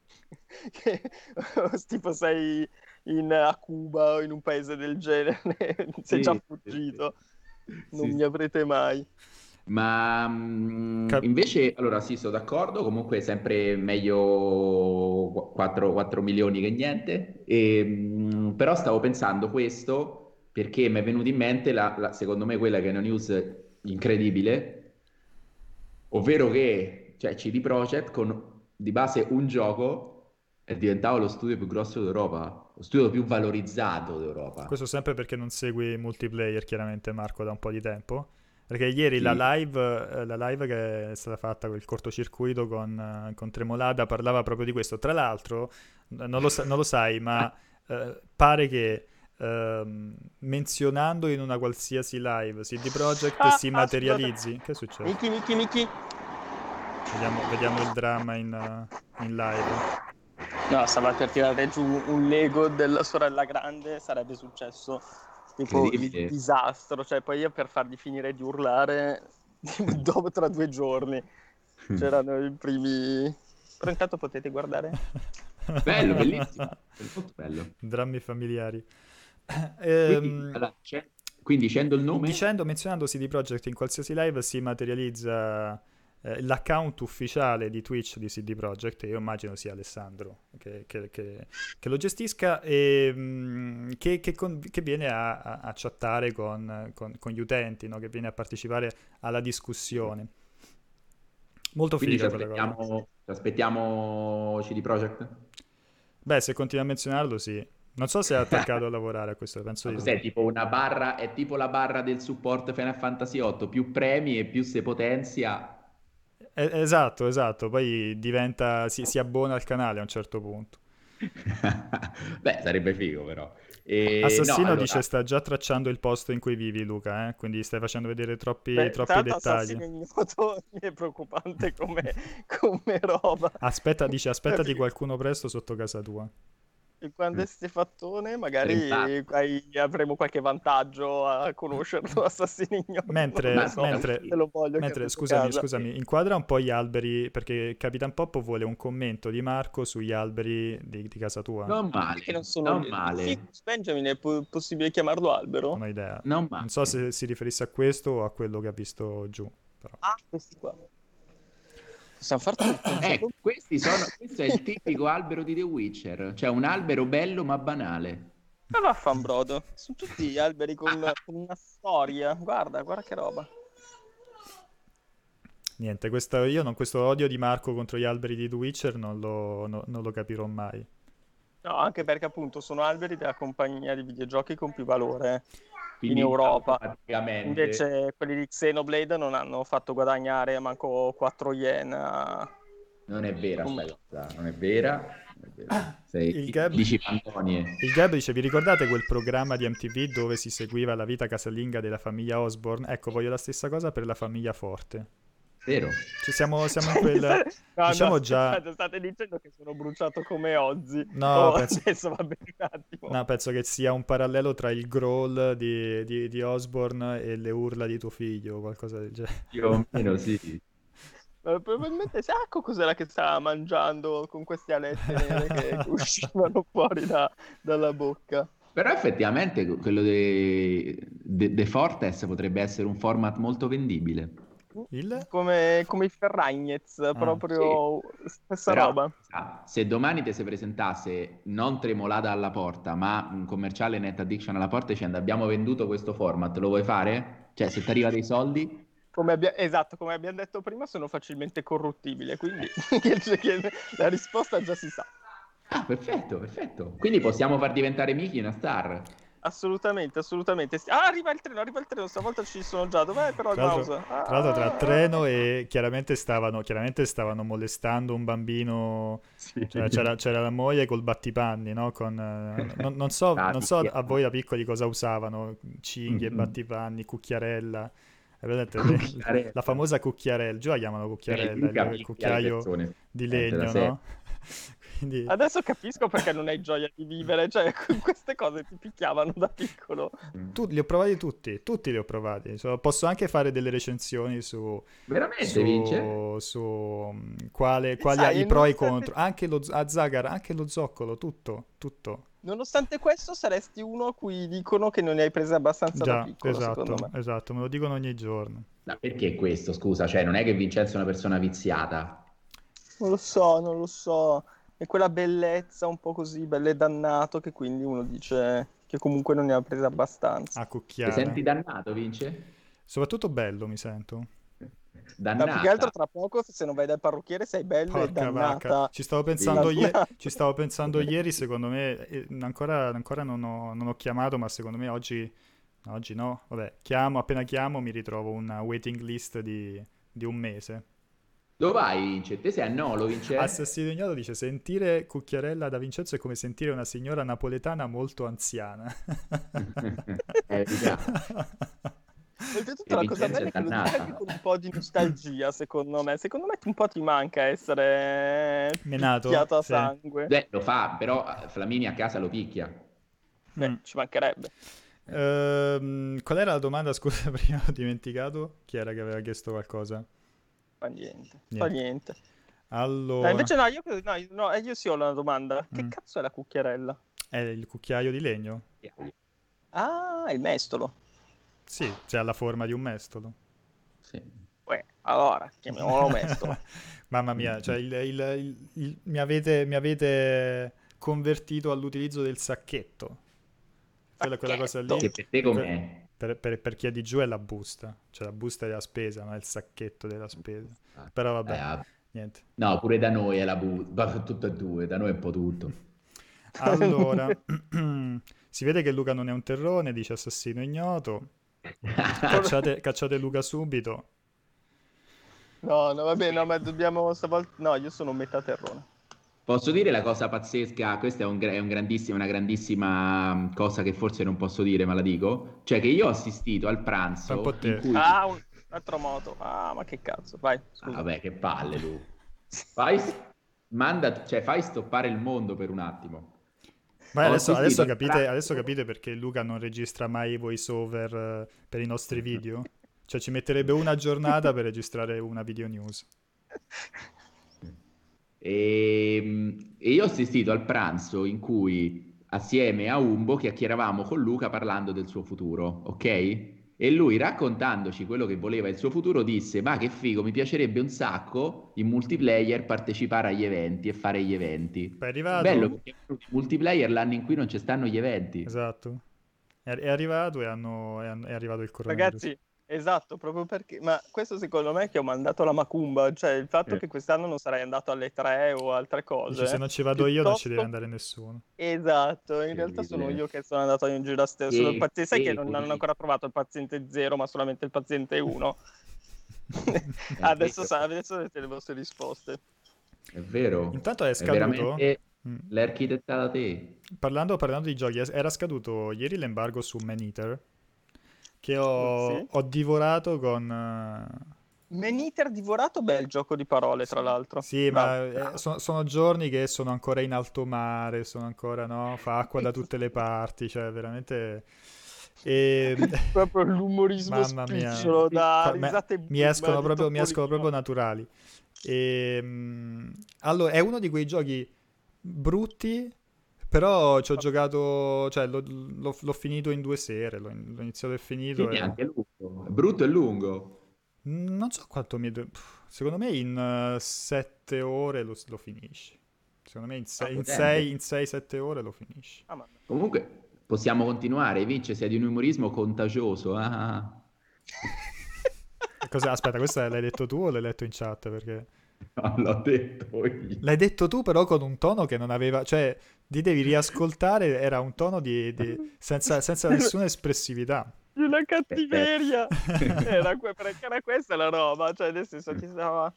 che tipo sei in, a Cuba o in un paese del genere, sei Sì, già fuggito, sì. non Sì, mi avrete mai. Ma mm, Cap- invece, allora sì, sono d'accordo, comunque è sempre meglio 4, milioni che niente, E, mm, però stavo pensando questo perché mi è venuto in mente, la, la- secondo me, quella che è una news incredibile, ovvero che cioè, CD Projekt con di base un gioco è diventato lo studio più grosso d'Europa, lo studio più valorizzato d'Europa. Questo sempre perché non segui multiplayer, chiaramente, Marco, da un po' di tempo. Perché ieri Sì. la live, eh, la live che è stata fatta con il cortocircuito con, eh, con Tremolada parlava proprio di questo. Tra l'altro, non lo, sa- non lo sai, ma eh, pare che ehm, menzionando in una qualsiasi live CD Projekt Ah, si ah, materializzi. Che succede? Miki, Miki, Miki. Vediamo, vediamo il dramma in, eh, in live. No, stava per tirare giù un Lego della sorella grande, sarebbe successo tipo il disastro. Cioè, poi io per fargli finire di urlare, dopo tra due giorni, c'erano i primi... Però intanto potete guardare. Bello, bellissimo, molto bello. Drammi familiari. Quindi, Ehm, allora, c'è- quindi dicendo il nome, Dicendo, menzionando CD Projekt in qualsiasi live si materializza eh, l'account ufficiale di Twitch di CD Projekt, io immagino sia Alessandro che, che, che, che lo gestisca, e mh, che, con, viene a, a, a chattare con, con, con, gli utenti, no? che viene a partecipare alla discussione. Molto Quindi figo. Ci aspettiamo, ci aspettiamo CD Projekt? Beh, se continua a menzionarlo, sì. Non so se è attaccato a lavorare a questo, penso di Cos'è, tipo una barra, è tipo la barra del support Final Fantasy 8, più premi e più si potenzia esatto, esatto, poi diventa, si, si, abbona al canale a un certo punto. Beh, sarebbe figo però. E... Assassino no, allora... dice sta già tracciando il posto in cui vivi Luca, eh? quindi stai facendo vedere troppi, Beh, troppi dettagli. Assassino è preoccupante come, come roba. Aspetta, dice aspettati qualcuno presto sotto casa tua quando è stefattone magari hai, avremo qualche vantaggio a conoscerlo assassinino mentre, so, mentre, mentre scusami, scusami inquadra un po' gli alberi perché Capitan Pop vuole un commento di Marco sugli alberi di, di casa tua. Non male che non sono non male. Benjamin è po- possibile chiamarlo albero? non ho idea. Non, non so se si riferisse a questo o a quello che ha visto giù però. ah questi qua Possiamo far tutto. Eh, questi sono, questo è il tipico albero di The Witcher, cioè un albero bello ma banale. Ma vaffanbrodo, sono tutti alberi con, con una storia. Guarda, guarda che roba. Niente, questo, io non, questo odio di Marco contro gli alberi di The Witcher non lo, no, non lo capirò mai. No, anche perché appunto sono alberi della compagnia di videogiochi con più valore in Europa. Invece quelli di Xenoblade non hanno fatto guadagnare manco 4 yen. Non è vera cosa, non è vera. Sei, il, Gab, il Gab dice: Vi ricordate quel programma di MTV dove si seguiva la vita casalinga della famiglia Osborne? Ecco, voglio la stessa cosa per la famiglia Forte. Vero. Ci siamo, siamo in quel... no, diciamo no, già... State dicendo che sono bruciato come Ozzy. No, oh, penso... adesso va bene un attimo. No, penso che sia un parallelo tra il growl di, di, di Osborne e le urla di tuo figlio o qualcosa del genere. Più o meno, sì. Ma probabilmente Sacco cos'era che stava mangiando con queste alette nere che uscivano fuori da, dalla bocca. Però effettivamente quello di De, De Fortes potrebbe essere un format molto vendibile. Il? Come, come i Ferragnez, ah, proprio sì. stessa Però, roba. Se domani ti si presentasse non Tremolada alla porta, ma un commerciale Net Addiction alla porta dicendo abbiamo venduto questo format, lo vuoi fare? Cioè, se ti arriva dei soldi... Come abbia... Esatto, come abbiamo detto prima, sono facilmente corruttibile, quindi la risposta già si sa. Ah, perfetto, perfetto. Quindi possiamo far diventare Miki una star. Assolutamente, assolutamente. Ah, arriva il treno, arriva il treno, stavolta ci sono già. Dov'è però il mouse? Ah. Tra l'altro tra treno e chiaramente stavano, chiaramente stavano molestando un bambino, sì. cioè, c'era, c'era, la moglie col battipanni, no? Con, eh, non, non, so, ah, non so a voi da piccoli cosa usavano, cinghie, mm-hmm. battipanni, cucchiarella. Vedete, la famosa cucchiarella, giù la chiamano cucchiarella, il, il cucchiaio di legno, no? Quindi... Adesso capisco perché non hai gioia di vivere, cioè queste cose ti picchiavano da piccolo. Tu, li ho provati tutti, tutti li ho provati. So, posso anche fare delle recensioni su... Veramente, su, vince? Su um, quale, quali Sai, i pro e i contro. Anche lo, a Zagar, anche lo zoccolo, tutto, tutto. Nonostante questo, saresti uno a cui dicono che non ne hai prese abbastanza Già, da piccolo, esatto, me. esatto, me lo dicono ogni giorno. Ma perché questo, scusa? Cioè, non è che Vincenzo è una persona viziata? Non lo so, non lo so e quella bellezza un po' così, belle dannato, che quindi uno dice che comunque non ne ha presa abbastanza. A cucchiare. Ti senti dannato, Vince? Soprattutto bello, mi sento. Dannata. Ma più che altro tra poco, se non vai dal parrucchiere, sei bello Porca e dannata. Ci stavo pensando, ieri, ci stavo pensando ieri, secondo me, ancora, ancora non, ho, non, ho, chiamato, ma secondo me oggi, oggi no, vabbè, chiamo, appena chiamo mi ritrovo una waiting list di, di un mese. Dove vai, Vince? Te sei a Nolo, Vince? Assassino Ignoto dice: Sentire Cucchiarella da Vincenzo è come sentire una signora napoletana molto anziana. eh, Oltretutto la cosa bella è che lo dice anche con un po' di nostalgia, secondo me. Secondo me un po' ti manca essere Menato, a sì. sangue. Beh, lo fa, però Flamini a casa lo picchia. Beh, mm. ci mancherebbe. Uh, qual era la domanda? Scusa, prima ho dimenticato. Chi era che aveva chiesto qualcosa? Fa niente, niente. fa niente. Allora... Eh, invece no io, no, no, eh, io sì ho una domanda. Che mm. cazzo è la cucchiarella? È il cucchiaio di legno. Ah, il mestolo. Sì, cioè ha la forma di un mestolo. Sì. Uè, allora, chiamiamolo mesto. Mamma mia, cioè il, il, il, mi, avete, mi, avete, convertito all'utilizzo del sacchetto. Quella, quella cosa lì. Che per te com'è? Per, per, per, chi è di giù è la busta, cioè la busta della spesa, non è il sacchetto della spesa. Ah, Però vabbè, eh, niente. No, pure da noi è la busta, tutto e due, da noi è un po' tutto. Allora, si vede che Luca non è un terrone, dice assassino ignoto. Cacciate, cacciate Luca subito. No, no, vabbè, no, ma dobbiamo stavolta... No, io sono metà terrone. Posso dire la cosa pazzesca? Questa è, un, è un grandissima, una grandissima cosa che forse non posso dire, ma la dico. Cioè che io ho assistito al pranzo in cui... Ah, un altro moto. Ah, ma che cazzo, vai. Scusa. Ah, vabbè, che palle, Lu. Fai, manda, cioè, fai stoppare il mondo per un attimo. Ma adesso, adesso, capite, adesso, capite, perché Luca non registra mai i voice over uh, per i nostri video? Cioè ci metterebbe una giornata per registrare una video news. E, ehm, e io ho assistito al pranzo in cui assieme a Umbo chiacchieravamo con Luca parlando del suo futuro, ok? E lui raccontandoci quello che voleva il suo futuro disse ma che figo, mi piacerebbe un sacco in multiplayer partecipare agli eventi e fare gli eventi. è arrivato. Bello perché in multiplayer l'anno in cui non ci stanno gli eventi. Esatto. È, è arrivato e hanno, è, è arrivato il coronavirus. Ragazzi, Esatto, proprio perché, ma questo secondo me è che ho mandato la macumba, cioè il fatto eh. che quest'anno non sarei andato alle tre o altre cose. Dici, se non ci vado io non ci deve andare nessuno. Esatto, in che realtà idea. sono io che sono andato in giro a stesso. Sì, paziente, sai che non hanno ancora trovato il paziente zero, ma solamente il paziente 1. adesso, sa, adesso avete le vostre risposte. È vero. Intanto è scaduto. È veramente... Mm. L'hai architettata te. Parlando, parlando di giochi, era scaduto ieri l'embargo su Man Eater che ho, sì. ho divorato con... Uh... Maniter divorato, bel gioco di parole, tra l'altro. Sì, ma eh, sono, sono, giorni che sono ancora in alto mare, sono ancora, no? Fa acqua da tutte le parti, cioè veramente... E... proprio l'umorismo spicciolo da risate mi escono, proprio, mi escono proprio naturali. E, um, allora, è uno di quei giochi brutti però ci ho giocato, cioè l'ho, l'ho, l'ho, finito in due sere, l'ho, l'ho iniziato e finito. Quindi e... anche lungo, è brutto e lungo. Non so quanto mi... Secondo me in uh, sette ore lo, lo, finisci. Secondo me in 6-7 ah, ore lo finisci. Ah, ma... Comunque possiamo continuare, Vince, sei di un umorismo contagioso. Ah. Cos'è? Aspetta, questo l'hai detto tu o l'hai letto in chat? Perché... No, l'ho detto io. L'hai detto tu però con un tono che non aveva... Cioè, ti devi riascoltare, era un tono di, di... Senza, senza, nessuna espressività. Di una cattiveria. era, que- perché era questa la roba, cioè nel senso che stava...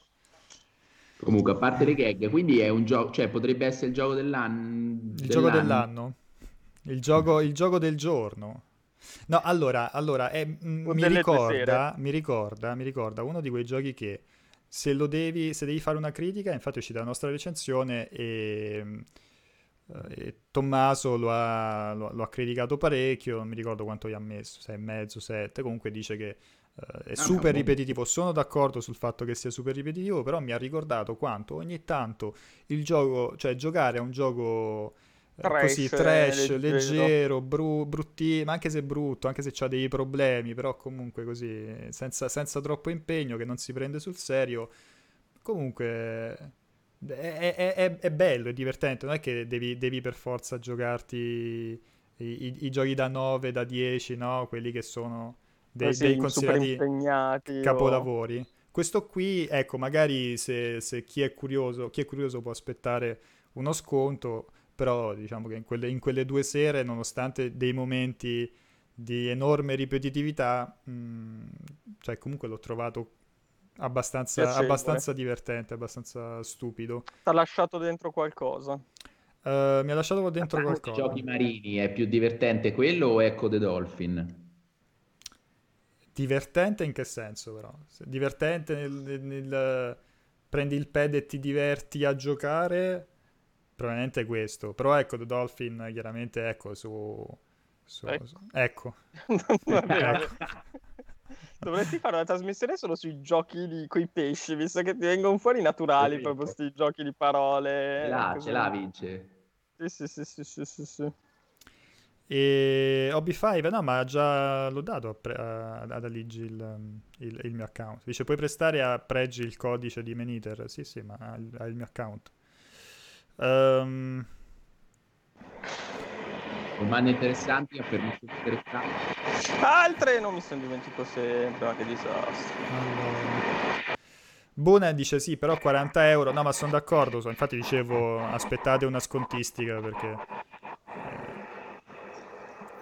Comunque, a parte le gag, quindi è un gioco, cioè potrebbe essere il gioco dell'anno. Il dell'anno. gioco dell'anno. Il gioco, il gioco del giorno. No, allora, allora è, mi, ricorda, mi, ricorda, mi ricorda uno di quei giochi che se lo devi, se devi fare una critica, infatti è uscita la nostra recensione e eh, e Tommaso lo ha, lo, lo ha, criticato parecchio, non mi ricordo quanto gli ha messo, 6,5, 7, comunque dice che uh, è ah, super no, ripetitivo, sono d'accordo sul fatto che sia super ripetitivo, però mi ha ricordato quanto ogni tanto il gioco, cioè giocare a un gioco uh, trash, così trash, leggero, leggero bru- bruttino, ma anche se brutto, anche se ha dei problemi, però comunque così, senza, senza troppo impegno, che non si prende sul serio, comunque è, è, è, bello, è divertente, non è che devi, devi per forza giocarti i, i, i, giochi da 9, da 10, no? Quelli che sono dei, sì, dei considerati capolavori. O... Questo qui, ecco, magari se, se chi, è curioso, chi è curioso può aspettare uno sconto, però diciamo che in quelle, in quelle due sere, nonostante dei momenti di enorme ripetitività, mh, mm, cioè comunque l'ho trovato abbastanza, abbastanza divertente, abbastanza stupido. Ti ha lasciato dentro qualcosa? Uh, mi ha lasciato dentro qualcosa. Giochi marini è più divertente quello o Echo the Dolphin? Divertente in che senso però? Divertente nel, nel, nel, prendi il pad e ti diverti a giocare? Probabilmente è questo. Però ecco The Dolphin chiaramente ecco su... su, ecco. su ecco. ecco. Dovresti fare una trasmissione solo sui giochi di quei pesci, visto che ti vengono fuori naturali proprio questi giochi di parole. Ce l'ha, ce l'ha, vince. Sì, sì, sì, sì, sì, sì, sì. E Hobby5, no, ma già l'ho dato a pre- a- ad Aligi il, il- il mio account. Dice, puoi prestare a Pregi il codice di Meniter? Sì, sì, ma ha il, ha il mio account. Ehm, Domande interessanti, affermazioni interessanti. Altre non mi sono dimentico sempre, ma che disastro. allora. Buna dice sì, però 40 euro. No, ma sono d'accordo. so- Infatti dicevo, aspettate una scontistica perché... eh,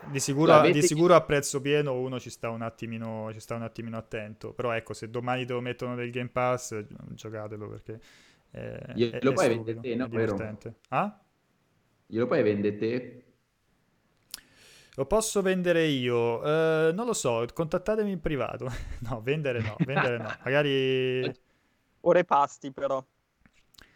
Di sicuro, di sicuro a prezzo pieno uno ci sta un attimino, ci sta un attimino attento. Però ecco, se domani te lo mettono del Game Pass, gi- giocatelo perché è, Glielo è- puoi vendere te, no? è Vero? divertente. Ah? Glielo puoi vendere te? Lo posso vendere io? Eh, non lo so, contattatemi in privato. No, vendere no, vendere no. Magari... Ore pasti però.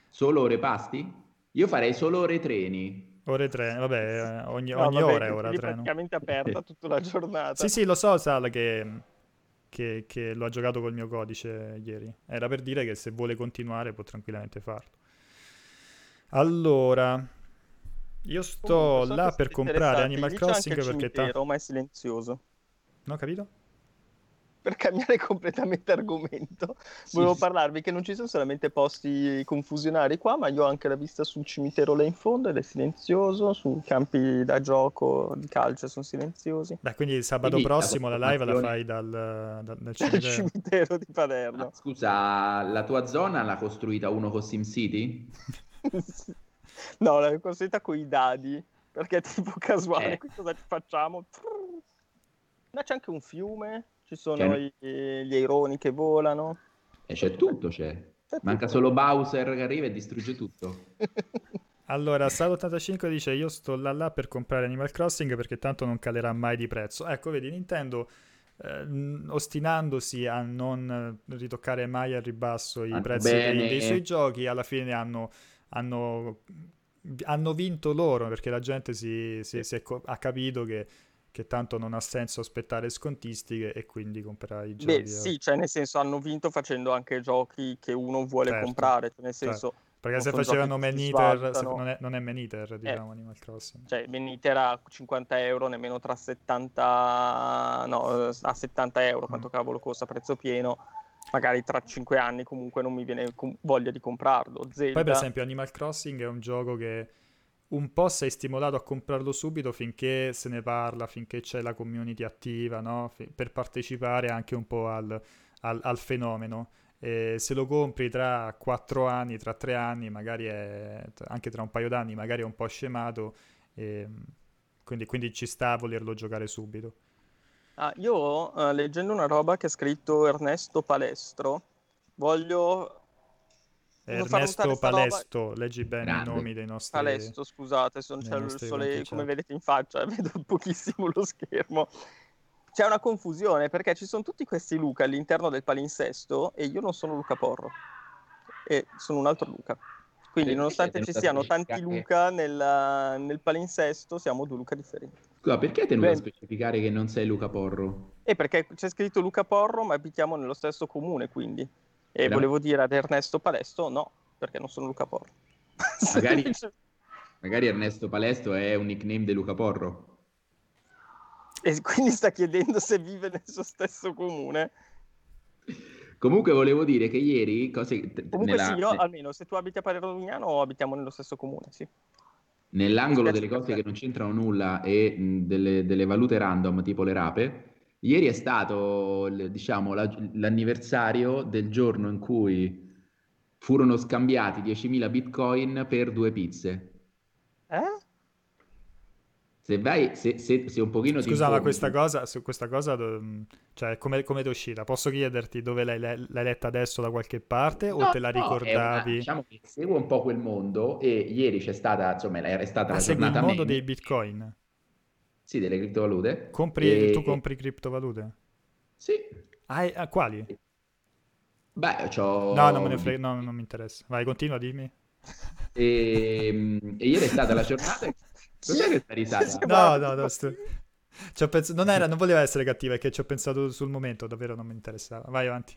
Solo ore pasti? Io farei solo ore treni. Ore 3, vabbè, eh, ogni, No, ogni vabbè, ora è ora quindi 3, no? praticamente aperta tutta la giornata. Sì, sì, lo so, Sal, che, che, che lo ha giocato col mio codice ieri. Era per dire che se vuole continuare può tranquillamente farlo. Allora, io sto Comunque, là per comprare. Animal Crossing il perché... ta- cimitero, ma è silenzioso. No, capito? Per cambiare completamente argomento, Sì, volevo sì. parlarvi che non ci sono solamente posti confusionari qua, ma io ho anche la vista sul cimitero là in fondo ed è silenzioso, sui campi da gioco di calcio sono silenziosi. Beh, quindi sabato Quindi prossimo la live la fai dal, dal, dal cimitero. cimitero di Palermo. scusa, la tua zona l'ha costruita uno con SimCity? No, l'ho costruita con i dadi, perché è tipo casuale, Eh. qui cosa ci facciamo? Ma c'è anche un fiume, ci sono C'è- i- gli aironi che volano. E c'è tutto, c'è. C'è Manca tutto. solo Bowser che arriva e distrugge tutto. Allora, Sal85 dice io sto là là per comprare Animal Crossing perché tanto non calerà mai di prezzo. Ecco, vedi, Nintendo eh, ostinandosi a non eh, ritoccare mai al ribasso i Fanno prezzi dei, dei suoi giochi, alla fine hanno, hanno, hanno vinto loro perché la gente si, si- si è ha capito che, che tanto non ha senso aspettare scontistiche e quindi comprerà i giochi. Beh, sì, cioè nel senso hanno vinto facendo anche giochi che uno vuole Certo, comprare, cioè nel certo. senso, Perché non se facevano Man Eater, non è, non è Man Eater, diciamo, Animal Crossing. cioè Beniter a 50 euro, nemmeno tra 70, no, a 70 euro, Mm. quanto cavolo costa prezzo pieno, magari tra 5 anni comunque non mi viene voglia di comprarlo. Zelda, Poi, per esempio, Animal Crossing è un gioco che un po' sei stimolato a comprarlo subito finché se ne parla, finché c'è la community attiva, no? Fi- Per partecipare anche un po' al, al- al fenomeno. E se lo compri tra 4 anni, tra 3 anni, magari è anche tra un paio d'anni, magari è un po' scemato. e, quindi, quindi ci sta a volerlo giocare subito. Ah, io eh, leggendo una roba che ha scritto Ernesto Palestro, voglio Ernesto sta roba- leggi bene Grande. i nomi dei nostri... Palesto, scusate, sono c'è il sole, come vedete in faccia, vedo pochissimo lo schermo. C'è una confusione perché ci sono tutti questi Luca all'interno del palinsesto e io non sono Luca Porro, e sono un altro Luca. Quindi, nonostante ci siano tanti specificare- Luca nella- nel palinsesto, siamo due Luca differenti. Scusa, perché tenuto a Beh. specificare che non sei Luca Porro? E perché c'è scritto Luca Porro, ma abitiamo nello stesso comune, quindi. E Veramente? volevo dire ad Ernesto Palesto, no, perché non sono Luca Porro. Magari- Magari Ernesto Palesto è un nickname di Luca Porro. E quindi sta chiedendo se vive nel suo stesso comune. Comunque volevo dire che ieri, cose, Comunque nella- sì, ne- almeno se tu abiti a Palermo Lugnano abitiamo nello stesso comune, sì. Nell'angolo delle cose che non c'entrano nulla e mh, delle, delle valute random, tipo le rape, ieri è stato, diciamo, la- l'anniversario del giorno in cui furono scambiati 10.000 bitcoin per due pizze. Eh? Se vai, se, se, se un pochino Scusa, ma informi questa su- cosa, su questa cosa, cioè, come, come è uscita? Posso chiederti dove l'hai, l'hai letta adesso da qualche parte o No, te la no, è una- ricordavi? diciamo che seguo un po' quel mondo e ieri c'è stata, insomma, è stata Ah, la segui il giornata mondo meme. dei bitcoin? Sì, delle criptovalute. Compri, E- Tu compri criptovalute? Sì. Ah, ah, quali? Beh, c'ho... No, non me ne frega, no, non mi interessa. Vai, continua, dimmi. E, e ieri è stata la giornata... Cos'è questa risata? Sì, No, no, no, ho pens- non, era, non voleva essere cattiva, è che ci ho pensato sul momento, davvero non mi interessava. Vai avanti.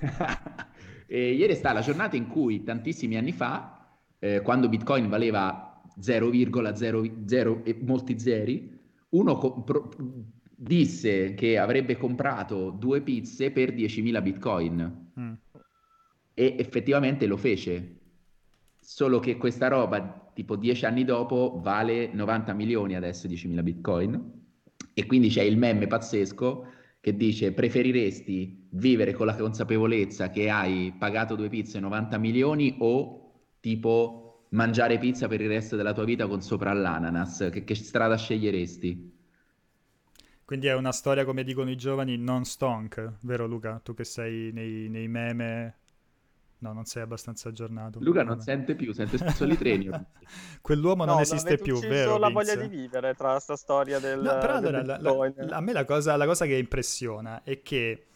E ieri è stata la giornata in cui tantissimi anni fa, eh, quando Bitcoin valeva 0,00 e molti zeri, uno co- pro- disse che avrebbe comprato due pizze per 10.000 bitcoin mm. e effettivamente lo fece. Solo che questa roba, tipo dieci anni dopo, vale 90 milioni adesso 10.000 bitcoin. E quindi c'è il meme pazzesco che dice preferiresti vivere con la consapevolezza che hai pagato due pizze 90 milioni o tipo mangiare pizza per il resto della tua vita con sopra l'ananas? Che, che strada sceglieresti? Quindi è una storia, come dicono i giovani, non stonk, vero Luca? Tu che sei nei, nei meme... No, non sei abbastanza aggiornato. Luca non sente più, sente solo i treni. Quell'uomo no, non esiste più, vero? la voglia di vivere tra sta storia del... No, però allora, la, la, a me la cosa, la cosa che impressiona è che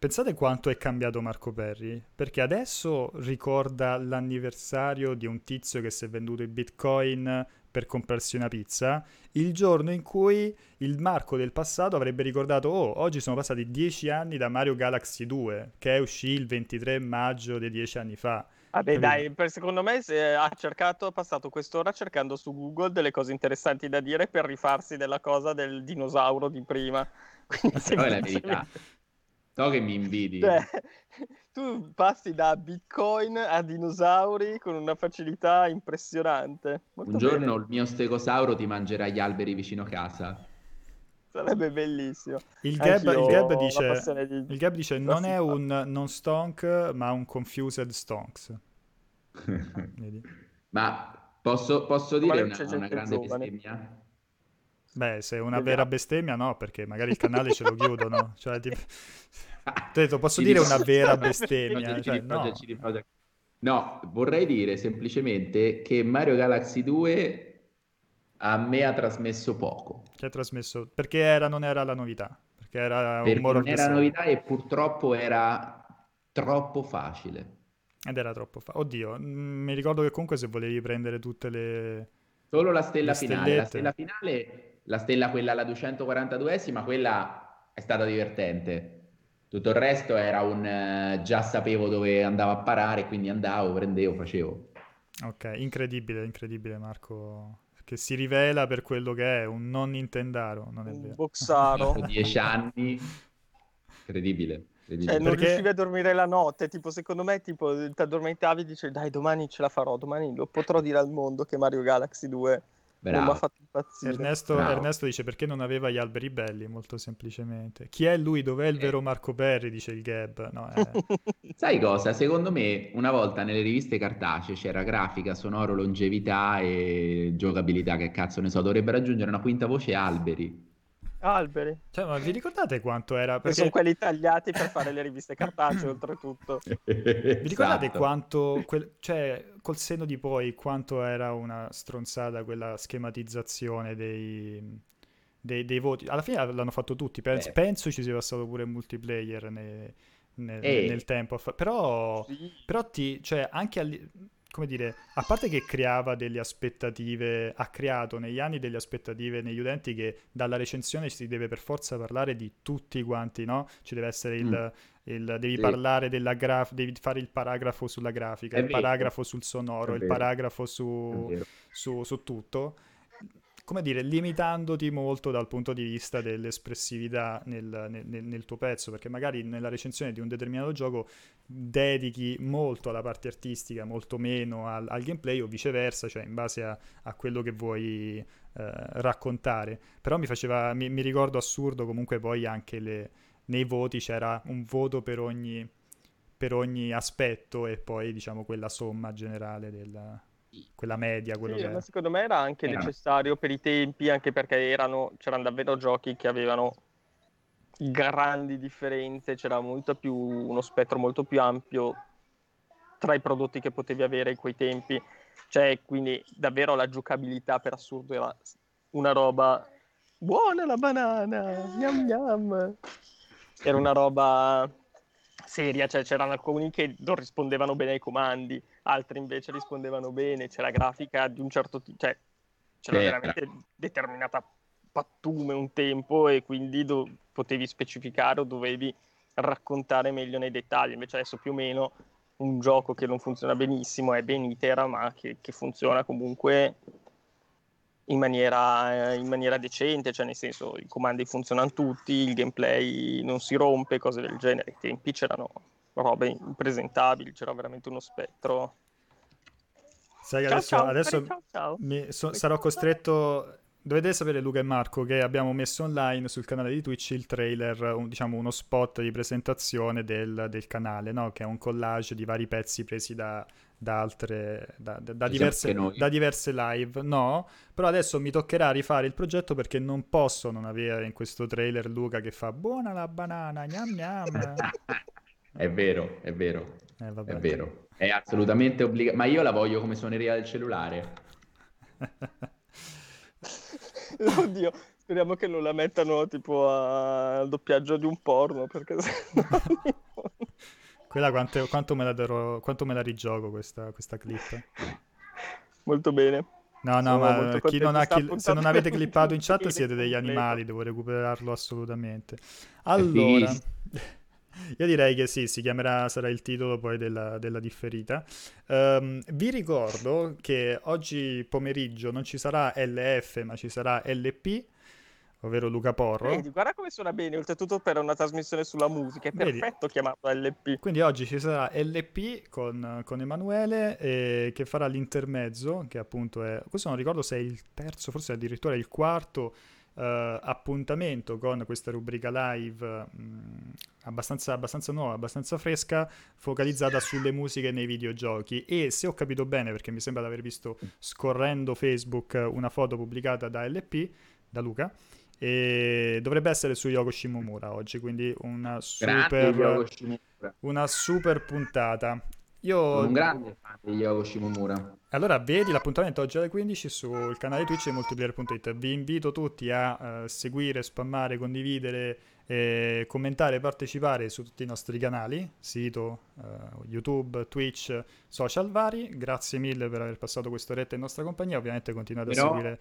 Pensate quanto è cambiato Marco Perri, perché adesso ricorda l'anniversario di un tizio che si è venduto i bitcoin per comprarsi una pizza, il giorno in cui il Marco del passato avrebbe ricordato oh, oggi sono passati dieci anni da Mario Galaxy 2, che uscì il 23 maggio di dieci anni fa. Vabbè, dai, per, secondo me se ha cercato, ha passato quest'ora cercando su Google delle cose interessanti da dire per rifarsi della cosa del dinosauro di prima. Quindi, Però è la verità. So che mi invidi. Cioè, tu passi da bitcoin a dinosauri con una facilità impressionante. Molto Un giorno bene. il mio stegosauro ti mangerà gli alberi vicino casa. Sarebbe bellissimo. Il Gab, il Gab dice, di... il Gab dice non è un non stonk, ma un confused stonks. ma posso, posso dire una, una grande giovane. bestemmia? Beh, se è una vera bestemmia no, perché magari il canale ce lo chiudono. Cioè, tipo... detto, posso dire una vera bestemmia? Cioè, no. no, vorrei dire semplicemente che Mario Galaxy 2 a me ha trasmesso poco. Che ha trasmesso? Perché era, non era la novità. Perché era perché un non era la novità e purtroppo era troppo facile. Ed era troppo facile. Oddio, mi ricordo che comunque se volevi prendere tutte le... Solo la stella finale. La stella finale, la stella quella alla 242esima, quella è stata divertente. Tutto il resto era un uh, già sapevo dove andavo a parare, quindi andavo, prendevo, facevo. Ok, incredibile, incredibile Marco che si rivela per quello che è, un non Nintendaro, non è un vero. boxaro. Dieci anni, incredibile. Cioè, non Perché... riuscivi a dormire la notte, tipo, secondo me, tipo, ti addormentavi e dici, dai, domani ce la farò, domani lo potrò dire al mondo che Mario Galaxy 2 Bravo. fatto impazzire. Ernesto, Ernesto, dice perché non aveva gli alberi belli, molto semplicemente. Chi è lui? Dov'è il eh. vero Marco Perri? Dice il Gab. No, è... Sai cosa? Secondo me una volta nelle riviste cartacee c'era grafica, sonoro, longevità e giocabilità, che cazzo ne so, dovrebbe raggiungere una quinta voce alberi. Alberi. Cioè, ma vi ricordate quanto era? Perché... sono quelli tagliati per fare le riviste cartacee, oltretutto. Vi ricordate esatto. quanto, quel... cioè, col senno di poi, quanto era una stronzata quella schematizzazione dei, dei, dei voti? Alla fine l'hanno fatto tutti, penso, eh. penso ci sia passato pure il multiplayer nei, nel, eh. nel, tempo. Però, sì. però ti, cioè, anche al come dire, a parte che creava delle aspettative, ha creato negli anni delle aspettative negli utenti che dalla recensione si deve per forza parlare di tutti quanti, no? Ci deve essere il, mm. il devi sì. parlare della grafica, devi fare il paragrafo sulla grafica, È il vero. paragrafo sul sonoro, il paragrafo su, su, su tutto come dire, limitandoti molto dal punto di vista dell'espressività nel, nel, nel, tuo pezzo, perché magari nella recensione di un determinato gioco dedichi molto alla parte artistica, molto meno al, al gameplay o viceversa, cioè in base a, a quello che vuoi eh, raccontare. Però mi faceva, mi, mi, ricordo assurdo comunque poi anche le, nei voti c'era un voto per ogni, per ogni aspetto e poi diciamo quella somma generale del quella media. Quello sì, che... ma secondo me era anche era. necessario per i tempi, anche perché erano, c'erano davvero giochi che avevano grandi differenze, c'era molto più, uno spettro molto più ampio tra i prodotti che potevi avere in quei tempi. Cioè, quindi davvero la giocabilità per assurdo era una roba buona la banana, gnam gnam. Era una roba seria, cioè c'erano alcuni che non rispondevano bene ai comandi, altri invece rispondevano bene, c'era grafica di un certo tipo, cioè c'era veramente determinata pattume un tempo e quindi do- potevi specificare o dovevi raccontare meglio nei dettagli, invece adesso più o meno un gioco che non funziona benissimo è Benitera ma che, che funziona comunque in maniera, in maniera decente, cioè nel senso i comandi funzionano tutti, il gameplay non si rompe, cose del genere. I tempi c'erano robe impresentabili, c'era veramente uno spettro. Sai che ciao, adesso, ciao, adesso ciao, ciao. Mi, so, sarò costretto Dovete sapere Luca e Marco che abbiamo messo online sul canale di Twitch il trailer, un, diciamo uno spot di presentazione del, del canale, no? che è un collage di vari pezzi presi da, da altre, da, da, diverse, da, diverse, live. No, però adesso mi toccherà rifare il progetto perché non posso non avere in questo trailer Luca che fa buona la banana, gnam gnam. è vero, è vero, eh, è vero, è assolutamente obbligato, ma io la voglio come suoneria del cellulare. Oddio, speriamo che non la mettano tipo al doppiaggio di un porno, perché Quella quanto, quanto, me la darò, quanto me la rigioco questa, questa clip? Molto bene. No, no, Sono ma chi non ha, chi, se non avete clippato in chat siete degli animali, devo recuperarlo assolutamente. Allora, io direi che sì, si chiamerà, sarà il titolo poi della, della differita. Um, vi ricordo che oggi pomeriggio non ci sarà LF, ma ci sarà LP, ovvero Luca Porro. Vedi, guarda come suona bene, oltretutto per una trasmissione sulla musica, è Vedi? perfetto chiamato LP. Quindi oggi ci sarà LP con, con Emanuele eh, che farà l'intermezzo, che appunto è, questo non ricordo se è il terzo, forse addirittura il quarto appuntamento con questa rubrica live mh, mm, abbastanza, abbastanza, nuova, abbastanza fresca, focalizzata sulle musiche nei videogiochi. E se ho capito bene, perché mi sembra di aver visto scorrendo Facebook una foto pubblicata da LP, da Luca, e dovrebbe essere su Yoko Shimomura oggi, quindi una super, una super puntata. Io... Sono un grande fan di Yoko Shimomura. Allora, vedi l'appuntamento oggi alle 15 sul canale Twitch e multiplayer.it. Vi invito tutti a uh, seguire, spammare, condividere, eh, commentare, partecipare su tutti i nostri canali, sito, uh, YouTube, Twitch, social vari. Grazie mille per aver passato quest'oretta in nostra compagnia. Ovviamente continuate Però... a seguire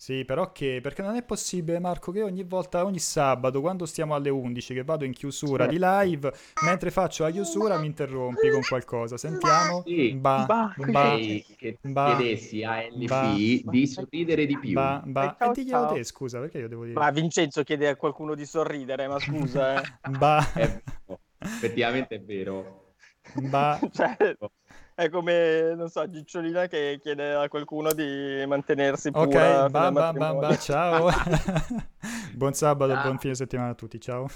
sì, però che perché non è possibile, Marco, che ogni volta, ogni sabato, quando stiamo alle 11, che vado in chiusura di live, mentre faccio la chiusura mi interrompi con qualcosa. Sentiamo? Sì, ba, ba, ba, che ba, chiedessi a LP di sorridere di più. Ba, ba. E diglielo te, scusa, perché io devo dire... Ma Vincenzo chiede a qualcuno di sorridere, ma scusa, eh. ba. È effettivamente è vero. Ba. cioè, è come, non so, Gicciolina che chiede a qualcuno di mantenersi pura. Ok, ba, ba, ba, ba, ciao. buon sabato, ciao. buon fine settimana a tutti, ciao.